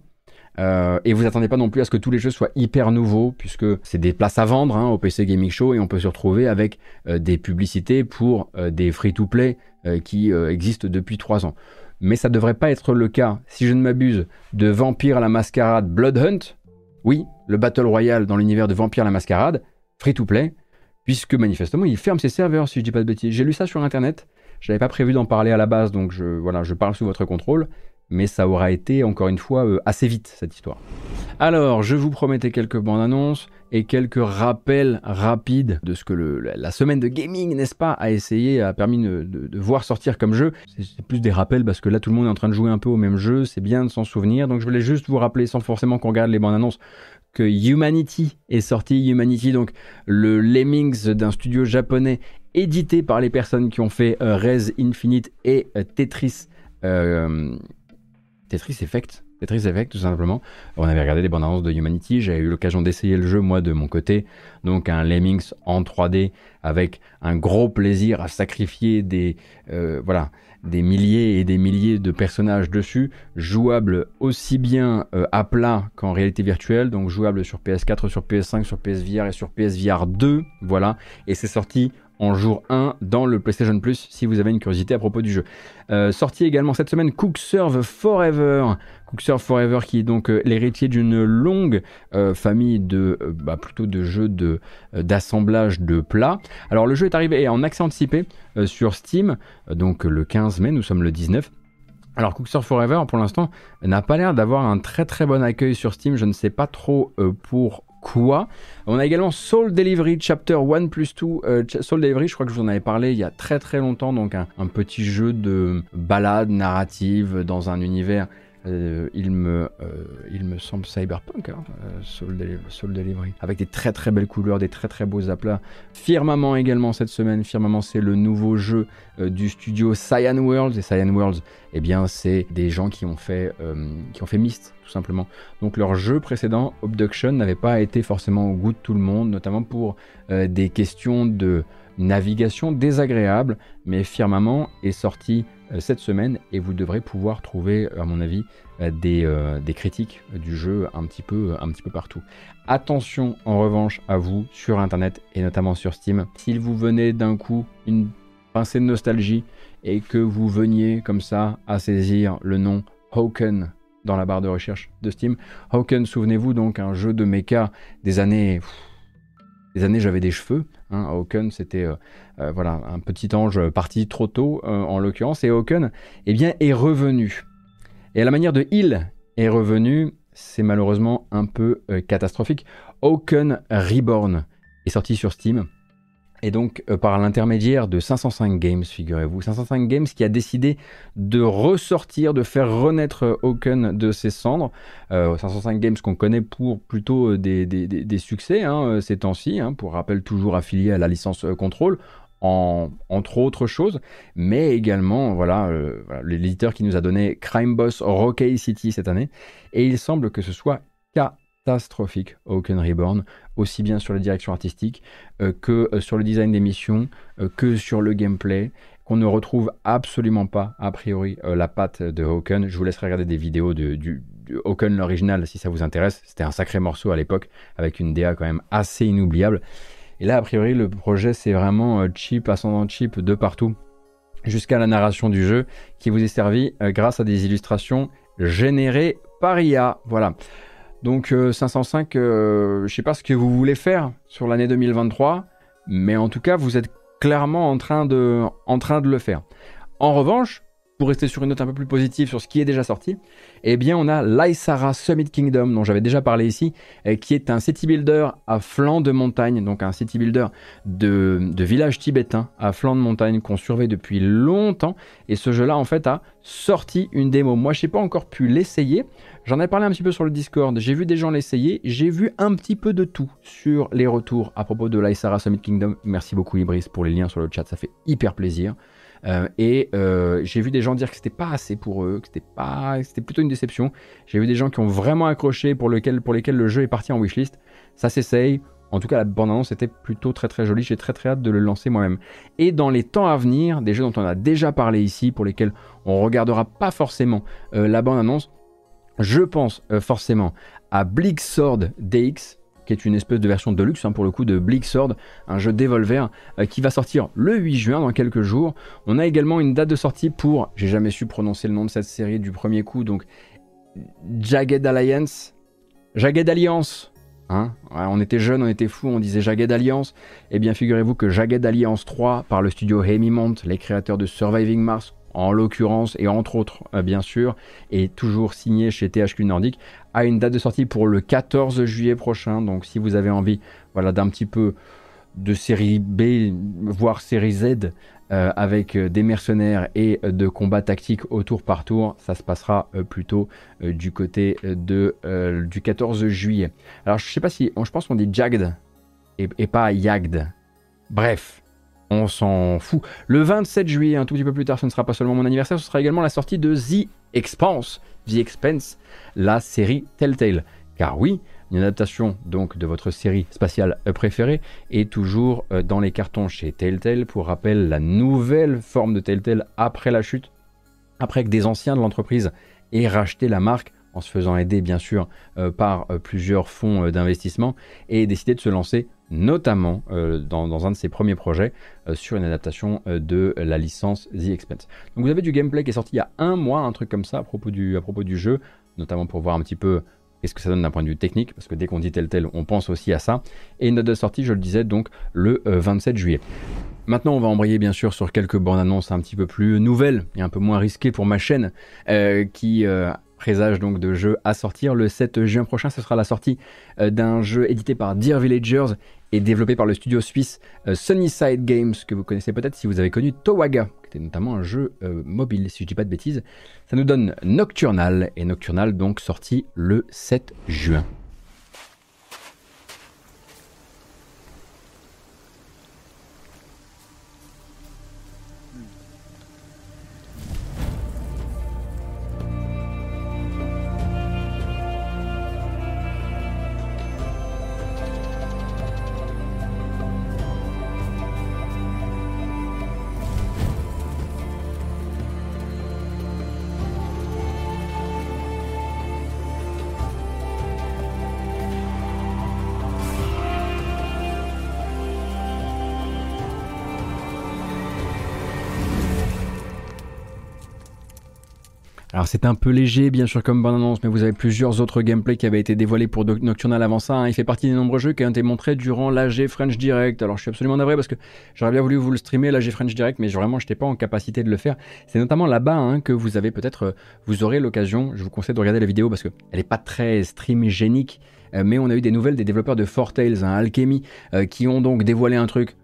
Euh, et vous attendez pas non plus à ce que tous les jeux soient hyper nouveaux, puisque c'est des places à vendre hein, au PC Gaming Show et on peut se retrouver avec euh, des publicités pour euh, des free-to-play qui existent depuis 3 ans. Mais ça devrait pas être le cas, si je ne m'abuse, de Vampire la Mascarade Blood Hunt. Oui, le Battle Royale dans l'univers de Vampire la Mascarade, free-to-play, puisque manifestement il ferme ses serveurs, si je dis pas de bêtises. J'ai lu ça sur internet. Je n'avais pas prévu d'en parler à la base, donc je, voilà, je parle sous votre contrôle, mais ça aura été, encore une fois, euh, assez vite, cette histoire. Alors, je vous promettais quelques bandes annonces et quelques rappels rapides de ce que la semaine de gaming, n'est-ce pas, a essayé, a permis de, voir sortir comme jeu. C'est plus des rappels parce que là, tout le monde est en train de jouer un peu au même jeu, c'est bien de s'en souvenir. Donc, je voulais juste vous rappeler, sans forcément qu'on regarde les bandes annonces, que Humanity est sorti. Humanity, donc le Lemmings d'un studio japonais édité par les personnes qui ont fait euh, Res Infinite et euh, Tetris. Euh, Tetris Effect Tetris Effect tout simplement. On avait regardé les bandes annonces de Humanity, j'avais eu l'occasion d'essayer le jeu moi de mon côté. Donc un Lemmings en 3D avec un gros plaisir à sacrifier des voilà des milliers et des milliers de personnages dessus, jouable aussi bien à plat qu'en réalité virtuelle, donc jouable sur PS4, sur PS5, sur PSVR et sur PSVR 2, voilà. Et c'est sorti en jour 1 dans le PlayStation Plus si vous avez une curiosité à propos du jeu. Euh, sorti également cette semaine Cook Serve Forever. Cook Serve Forever qui est donc euh, l'héritier d'une longue euh, famille de bah, de jeux de d'assemblage de plats. Alors le jeu est arrivé en accès anticipé sur Steam donc le 15 mai, nous sommes le 19. Alors Cookser Forever pour l'instant n'a pas l'air d'avoir un très très bon accueil sur Steam, je ne sais pas trop pour quoi. On a également Soul Delivery Chapter 1 plus 2. Euh, Soul Delivery, je crois que je vous en avais parlé il y a très très longtemps, donc un, petit jeu de balade narrative dans un univers euh, il, me, euh, il me semble cyberpunk, hein, Soul, Delivery, avec des très très belles couleurs, des très très beaux aplats. Firmament également cette semaine. Firmament, c'est le nouveau jeu du studio Cyan Worlds. Et Cyan Worlds, eh bien, c'est des gens qui ont fait, qui ont fait Myst, simplement. Donc leur jeu précédent, Obduction, n'avait pas été forcément au goût de tout le monde, notamment pour euh, des questions de navigation désagréables, mais Firmament est sorti euh, cette semaine et vous devrez pouvoir trouver, à mon avis, euh, des, critiques du jeu un petit, peu, partout. Attention en revanche à vous sur Internet et notamment sur Steam. S'il vous venait d'un coup une pincée de nostalgie et que vous veniez comme ça à saisir le nom Hoken dans la barre de recherche de Steam. Hawken, souvenez-vous donc, un jeu de mecha des années. des années, j'avais des cheveux. Hawken, c'était euh, euh, voilà, un petit ange parti trop tôt, euh, en l'occurrence. Et Hawken, eh bien, est revenu. Et à la manière de Hill est revenu, c'est malheureusement un peu catastrophique. Hawken Reborn est sorti sur Steam. Et donc, euh, par l'intermédiaire de 505 Games, figurez-vous, 505 Games qui a décidé de ressortir, de faire renaître Hawken de ses cendres. 505 euh, Games qu'on connaît pour plutôt euh, des, succès hein, ces temps-ci, hein, pour rappel toujours affilié à la licence Control, en, entre autres choses, mais également voilà, l'éditeur qui nous a donné Crime Boss Rocky City cette année. Et il semble que ce soit catastrophique Hawken Reborn, aussi bien sur la direction artistique euh, que euh, sur le design des missions, euh, que sur le gameplay, qu'on ne retrouve absolument pas, a priori, la patte de Hawken. Je vous laisserai regarder des vidéos de, du, Hawken l'original si ça vous intéresse. C'était un sacré morceau à l'époque, avec une DA quand même assez inoubliable. Et là, a priori, le projet, c'est vraiment cheap, ascendant cheap de partout, jusqu'à la narration du jeu, qui vous est servi grâce à des illustrations générées par IA. Voilà. Donc 505, euh, euh, je sais pas ce que vous voulez faire sur l'année 2023, mais en tout cas, vous êtes clairement en train de, en train de le faire. En revanche, pour rester sur une note un peu plus positive sur ce qui est déjà sorti, eh bien on a l'Aisara Summit Kingdom dont j'avais déjà parlé ici, qui est un city builder à flanc de montagne, donc un city builder de, de village tibétain à flanc de montagne qu'on surveille depuis longtemps. Et ce jeu-là en fait a sorti une démo. Moi je n'ai pas encore pu l'essayer. J'en ai parlé un petit peu sur le Discord, j'ai vu des gens l'essayer, j'ai vu un petit peu de tout sur les retours à propos de l'Aisara Summit Kingdom. Merci beaucoup Ibris pour les liens sur le chat, ça fait hyper plaisir. Euh, et euh, j'ai vu des gens dire que c'était pas assez pour eux, que c'était pas, c'était plutôt une déception. J'ai vu des gens qui ont vraiment accroché pour, lesquels le jeu est parti en wishlist. Ça s'essaye. En tout cas, la bande-annonce était plutôt très très jolie. J'ai très très hâte de le lancer moi-même. Et dans les temps à venir, des jeux dont on a déjà parlé ici, pour lesquels on regardera pas forcément euh, la bande-annonce, je pense forcément à Bleak Sword DX, qui est une espèce de version de luxe hein, pour le coup de Bleak Sword, un jeu Devolver euh, qui va sortir le 8 juin dans quelques jours. On a également une date de sortie pour, j'ai jamais su prononcer le nom de cette série du premier coup, donc Jagged Alliance. Jagged Alliance Hein on était jeunes, on était fous, on disait Jagged Alliance. Eh bien, figurez-vous que Jagged Alliance 3, par le studio Hemimont, les créateurs de Surviving Mars, en l'occurrence, et entre autres, euh, bien sûr, est toujours signé chez THQ Nordic, a une date de sortie pour le 14 juillet prochain. Donc, si vous avez envie voilà, d'un petit peu de série B, voire série Z, euh, avec euh, des mercenaires et de combats tactiques au tour par tour, ça se passera plutôt du côté de, du 14 juillet. Alors, je sais pas si, je pense qu'on dit Jagged et, et pas Yagd. Bref, on s'en fout. Le 27 juillet, un tout petit peu plus tard, ce ne sera pas seulement mon anniversaire, ce sera également la sortie de The Expanse, The Expense, la série Telltale. Car oui, une adaptation donc de votre série spatiale préférée est toujours euh, dans les cartons chez Telltale. Pour rappel, la nouvelle forme de Telltale après la chute, après que des anciens de l'entreprise aient racheté la marque en se faisant aider bien sûr euh, par euh, plusieurs fonds d'investissement et décidé de se lancer notamment dans, un de ses premiers projets sur une adaptation de la licence The Expense. Donc vous avez du gameplay qui est sorti il y a un mois, un truc comme ça à propos du, à propos du jeu, notamment pour voir un petit peu qu'est-ce que ça donne d'un point de vue technique, parce que dès qu'on dit tel tel, on pense aussi à ça. Et une date de sortie, je le disais, donc le 27 juillet. Maintenant, on va embrayer bien sûr sur quelques bandes annonces un petit peu plus nouvelles et un peu moins risquées pour ma chaîne, euh, qui euh, présage donc de jeux à sortir. Le 7 juin prochain, ce sera la sortie euh, d'un jeu édité par Dear Villagers et développé par le studio suisse Sunnyside Games, que vous connaissez peut-être si vous avez connu Towaga, qui était notamment un jeu mobile, si je dis pas de bêtises. Ça nous donne Nocturnal, et Nocturnal donc sorti le 7 juin. C'est un peu léger bien sûr comme bande-annonce, mais vous avez plusieurs autres gameplays qui avaient été dévoilés pour Nocturnal avant ça. Hein. Il fait partie des nombreux jeux qui ont été montrés durant l'AG French Direct. Alors je suis absolument navré parce que j'aurais bien voulu vous le streamer l'AG French Direct, mais vraiment je n'étais pas en capacité de le faire. C'est notamment là-bas hein, que vous avez peut-être, euh, vous aurez l'occasion, je vous conseille de regarder la vidéo parce qu'elle n'est pas très stream-génique, euh, mais on a eu des nouvelles des développeurs de Fortales, hein, Alchemy, euh, qui ont donc dévoilé un truc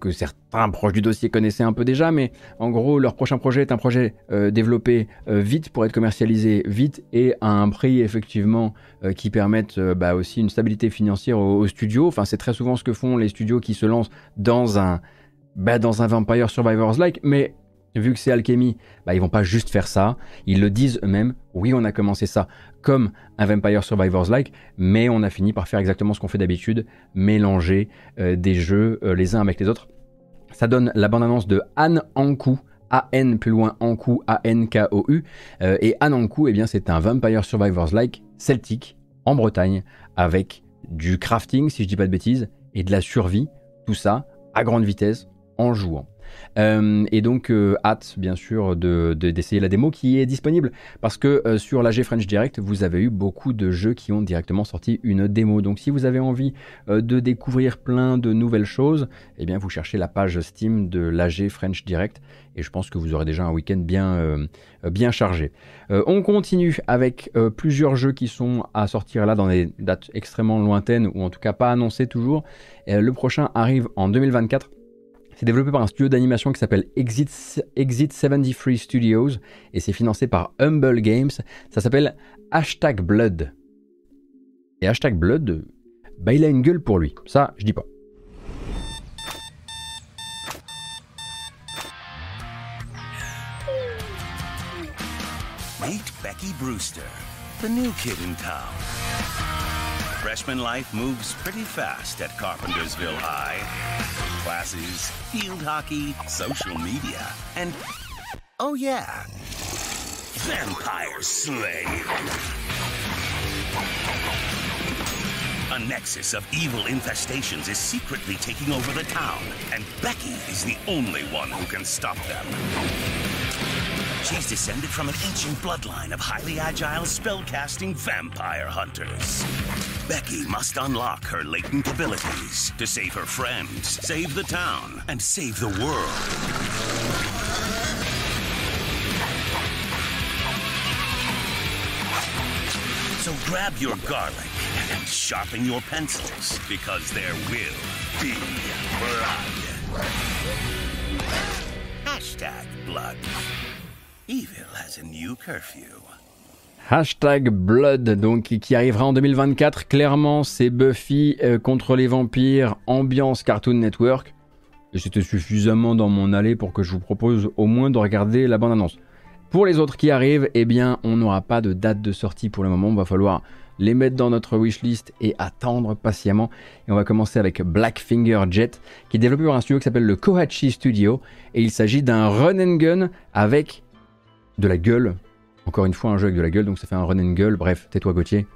que certains proches du dossier connaissaient un peu déjà, mais en gros, leur prochain projet est un projet euh, développé euh, vite pour être commercialisé vite et à un prix effectivement qui permette bah, aussi une stabilité financière aux au studios. Enfin, c'est très souvent ce que font les studios qui se lancent dans un, bah, dans un Vampire Survivors-like, mais vu que c'est Alchemy, bah, ils vont pas juste faire ça. Ils le disent eux-mêmes. Oui, on a commencé ça comme un Vampire Survivors-like, mais on a fini par faire exactement ce qu'on fait d'habitude, mélanger euh, des jeux euh, les uns avec les autres. Ça donne la bande-annonce de Anne Ankou, A-N plus loin Ankou, A-N-K-O-U. Euh, et Anne Ankou, eh bien, c'est un Vampire Survivors-like celtique en Bretagne avec du crafting, si je dis pas de bêtises, et de la survie. Tout ça à grande vitesse en jouant. Euh, et donc, euh, hâte, bien sûr, d'essayer de, la démo qui est disponible. Parce que euh, sur l'AG French Direct, vous avez eu beaucoup de jeux qui ont directement sorti une démo. Donc, si vous avez envie de découvrir plein de nouvelles choses, eh bien, vous cherchez la page Steam de l'AG French Direct. Et je pense que vous aurez déjà un week-end bien, bien chargé. on continue avec plusieurs jeux qui sont à sortir là dans des dates extrêmement lointaines, ou en tout cas pas annoncées toujours. le prochain arrive en 2024. C'est développé par un studio d'animation qui s'appelle Exit, Exit 73 Studios et c'est financé par Humble Games. Ça s'appelle Hashtag Blood. Et Hashtag Blood, bah il a une gueule pour lui. Ça, je dis pas. Becky Brewster, the new kid in town. Freshman life moves pretty fast at Carpentersville High. Classes, field hockey, social media, and oh yeah, Vampire Slave. A nexus of evil infestations is secretly taking over the town, and Becky is the only one who can stop them. She's descended from an ancient bloodline of highly agile spellcasting vampire hunters. Becky must unlock her latent abilities to save her friends, save the town, and save the world. So grab your garlic and sharpen your pencils because there will be blood. Hashtag blood. Hashtag Blood, donc qui arrivera en 2024. Clairement, c'est Buffy euh, contre les vampires, ambiance Cartoon Network. Et c'était suffisamment dans mon allée pour que je vous propose au moins de regarder la bande-annonce. Pour les autres qui arrivent, eh bien, on n'aura pas de date de sortie pour le moment. Il va falloir les mettre dans notre wishlist et attendre patiemment. Et on va commencer avec Blackfinger Jet, qui est développé par un studio qui s'appelle le Kohachi Studio. Et il s'agit d'un run and gun avec de la gueule. Encore une fois, un jeu avec de la gueule, donc ça fait un run and gueule. Bref, tais-toi Gauthier.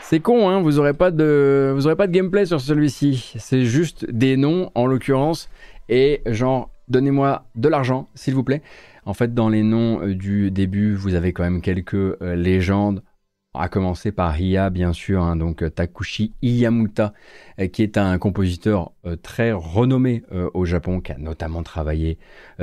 C'est con, hein, vous aurez pas de, vous aurez pas de gameplay sur celui-ci. C'est juste des noms, en l'occurrence, et genre, donnez-moi de l'argent, s'il vous plaît. En fait, dans les noms euh, du début, vous avez quand même quelques euh, légendes à commencer par Ria, bien sûr, hein, donc euh, Takushi Iyamuta, euh, qui est un compositeur euh, très renommé au Japon, qui a notamment travaillé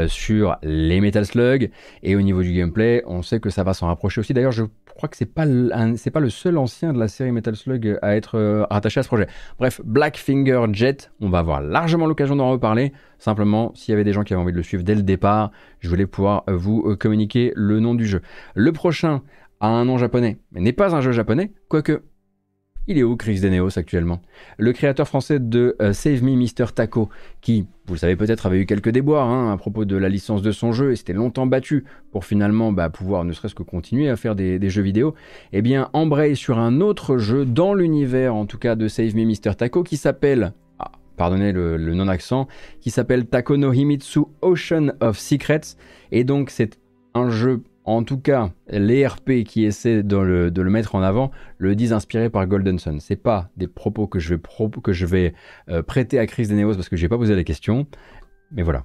sur les Metal Slug. Et au niveau du gameplay, on sait que ça va s'en rapprocher aussi. D'ailleurs, je crois que c'est pas pas le seul ancien de la série Metal Slug à être rattaché à ce projet. Bref, Black Finger Jet, on va avoir largement l'occasion d'en reparler. Simplement, s'il y avait des gens qui avaient envie de le suivre dès le départ, je voulais pouvoir vous communiquer le nom du jeu. Le prochain a un nom japonais, mais n'est pas un jeu japonais, quoique. Il est où Chris Deneos actuellement? Le créateur français de euh, Save Me Mr. Taco, qui, vous le savez peut-être, avait eu quelques déboires hein, à propos de la licence de son jeu et s'était longtemps battu pour finalement bah, pouvoir ne serait-ce que continuer à faire des, jeux vidéo, eh bien embraye sur un autre jeu dans l'univers en tout cas de Save Me Mr. Taco qui s'appelle ah, pardonnez le, le non-accent, qui s'appelle Taco no Himitsu Ocean of Secrets. Et donc c'est un jeu en tout cas, les RP qui essaient de le, mettre en avant le disent inspiré par Golden Sun. C'est pas des propos que je vais, que je vais euh, prêter à Chris Deneos parce que je n'ai pas posé la question. Mais voilà.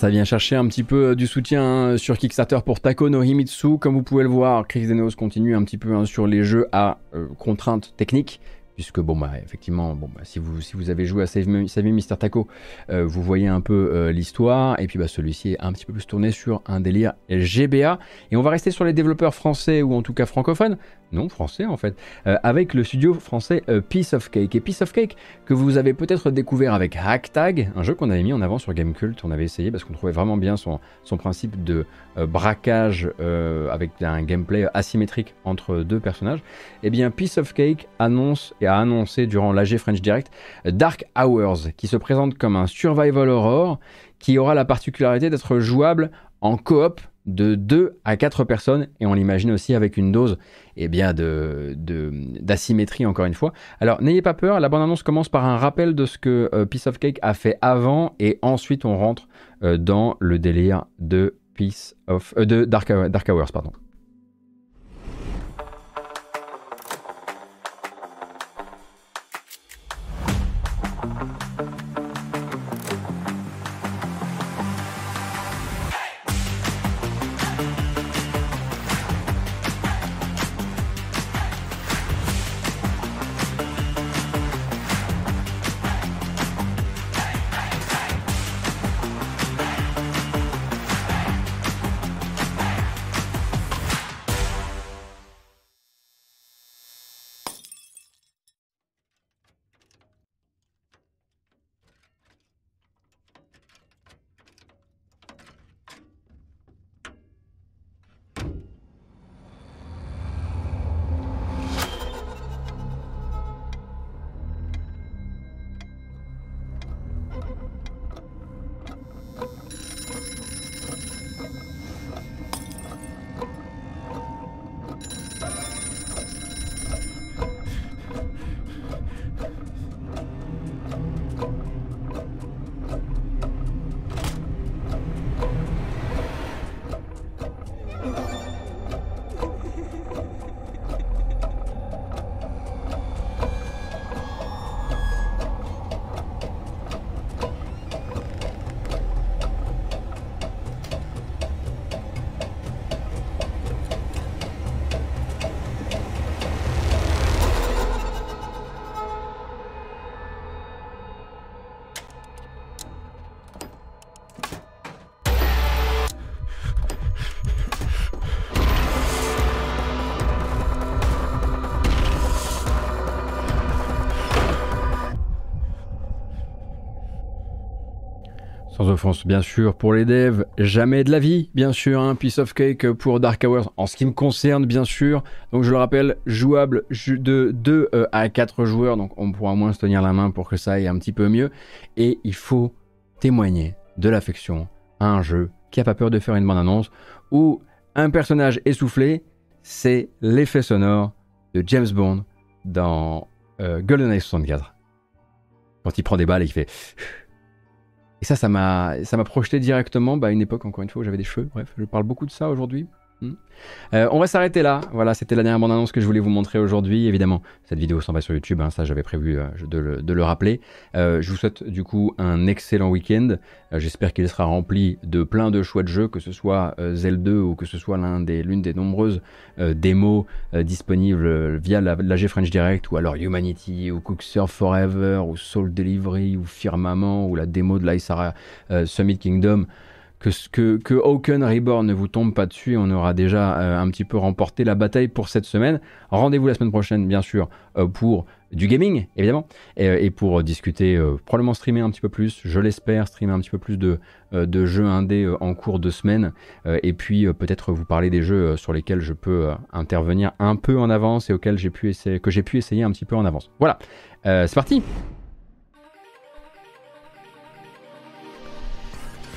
Ça vient chercher un petit peu euh, du soutien hein, sur Kickstarter pour Tako no Himitsu. Comme vous pouvez le voir, Chris Denos continue un petit peu hein, sur les jeux à euh, contraintes techniques puisque bon bah effectivement bon bah, si vous si vous avez joué à Save Me, Save Mr Taco euh, vous voyez un peu l'histoire. Et puis bah celui-ci est un petit peu plus tourné sur un délire GBA et on va rester sur les développeurs français ou en tout cas francophones non français en fait, euh, avec le studio français euh, Piece of Cake. Et Piece of Cake que vous avez peut-être découvert avec Hacktag, un jeu qu'on avait mis en avant sur Gamecult, on avait essayé parce qu'on trouvait vraiment bien son, son principe de euh, braquage avec un gameplay asymétrique entre deux personnages. Eh bien Piece of Cake annonce et a annoncé durant l'AG French Direct Dark Hours, qui se présente comme un survival horror qui aura la particularité d'être jouable en coop de 2 à 4 personnes et on l'imagine aussi avec une dose eh bien de, d'asymétrie encore une fois. Alors n'ayez pas peur, la bande-annonce commence par un rappel de ce que euh, Piece of Cake a fait avant et ensuite on rentre euh, dans le délire de Piece of euh, Dark, Dark Hours pardon. Sans offense, bien sûr, pour les devs, jamais de la vie, bien sûr, un piece of cake pour Dark Hours, en ce qui me concerne, bien sûr. Donc je le rappelle, jouable de 2 euh, à 4 joueurs, donc on pourra moins se tenir la main pour que ça aille un petit peu mieux. Et il faut témoigner de l'affection à un jeu qui a pas peur de faire une bonne annonce où un personnage essoufflé, c'est l'effet sonore de James Bond dans euh, GoldenEye 64. Quand il prend des balles et qu'il fait. Et ça, ça m'a, projeté directement bah, à une époque, encore une fois, où j'avais des cheveux. Bref, je parle beaucoup de ça aujourd'hui. Hmm. Euh, on va s'arrêter là. Voilà, c'était la dernière bande-annonce que je voulais vous montrer aujourd'hui. Évidemment, cette vidéo s'en va sur YouTube, hein, ça j'avais prévu euh, de, le, rappeler. Euh, je vous souhaite du coup un excellent week-end. J'espère qu'il sera rempli de plein de choix de jeux, que ce soit Zelda ou que ce soit l'une des, des nombreuses démos disponibles via la, la G-French Direct ou alors Humanity ou Cook Surf Forever ou Soul Delivery ou Firmament ou la démo de l'Aisara Summit Kingdom que, que, Hawken Reborn ne vous tombe pas dessus, on aura déjà euh, un petit peu remporté la bataille pour cette semaine. Rendez-vous la semaine prochaine, bien sûr, euh, pour du gaming, évidemment, et, euh, pour discuter, probablement streamer un petit peu plus, je l'espère, streamer un petit peu plus de, de jeux indés en cours de semaine, et puis peut-être vous parler des jeux sur lesquels je peux intervenir un peu en avance et auxquels j'ai pu essayer, que j'ai pu essayer un petit peu en avance. Voilà, c'est parti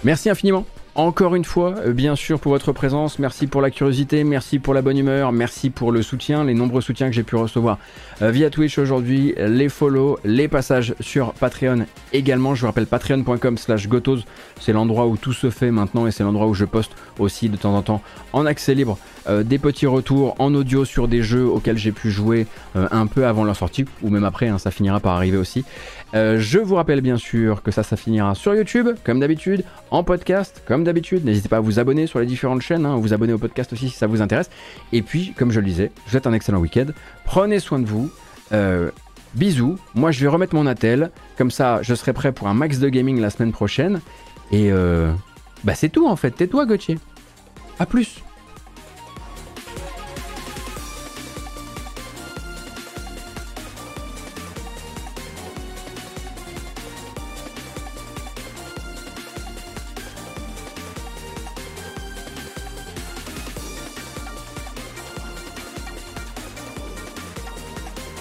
Merci infiniment. Encore une fois, euh, bien sûr, pour votre présence, merci pour la curiosité, merci pour la bonne humeur, merci pour le soutien, les nombreux soutiens que j'ai pu recevoir euh, via Twitch aujourd'hui, les follow, les passages sur Patreon également. Je vous rappelle patreon.com slash gotos, c'est l'endroit où tout se fait maintenant et c'est l'endroit où je poste aussi de temps en temps en accès libre euh, des petits retours en audio sur des jeux auxquels j'ai pu jouer un peu avant leur sortie ou même après, hein, ça finira par arriver aussi. Euh, je vous rappelle bien sûr que ça, ça finira sur YouTube, comme d'habitude, en podcast, comme d'habitude. N'hésitez pas à vous abonner sur les différentes chaînes, hein, vous abonner au podcast aussi si ça vous intéresse. Et puis, comme je le disais, je vous souhaite un excellent week-end. Prenez soin de vous. Euh, bisous. Moi, je vais remettre mon attel. Comme ça, je serai prêt pour un max de gaming la semaine prochaine. Et euh, bah, c'est tout en fait. Tais-toi, Gauthier. A plus.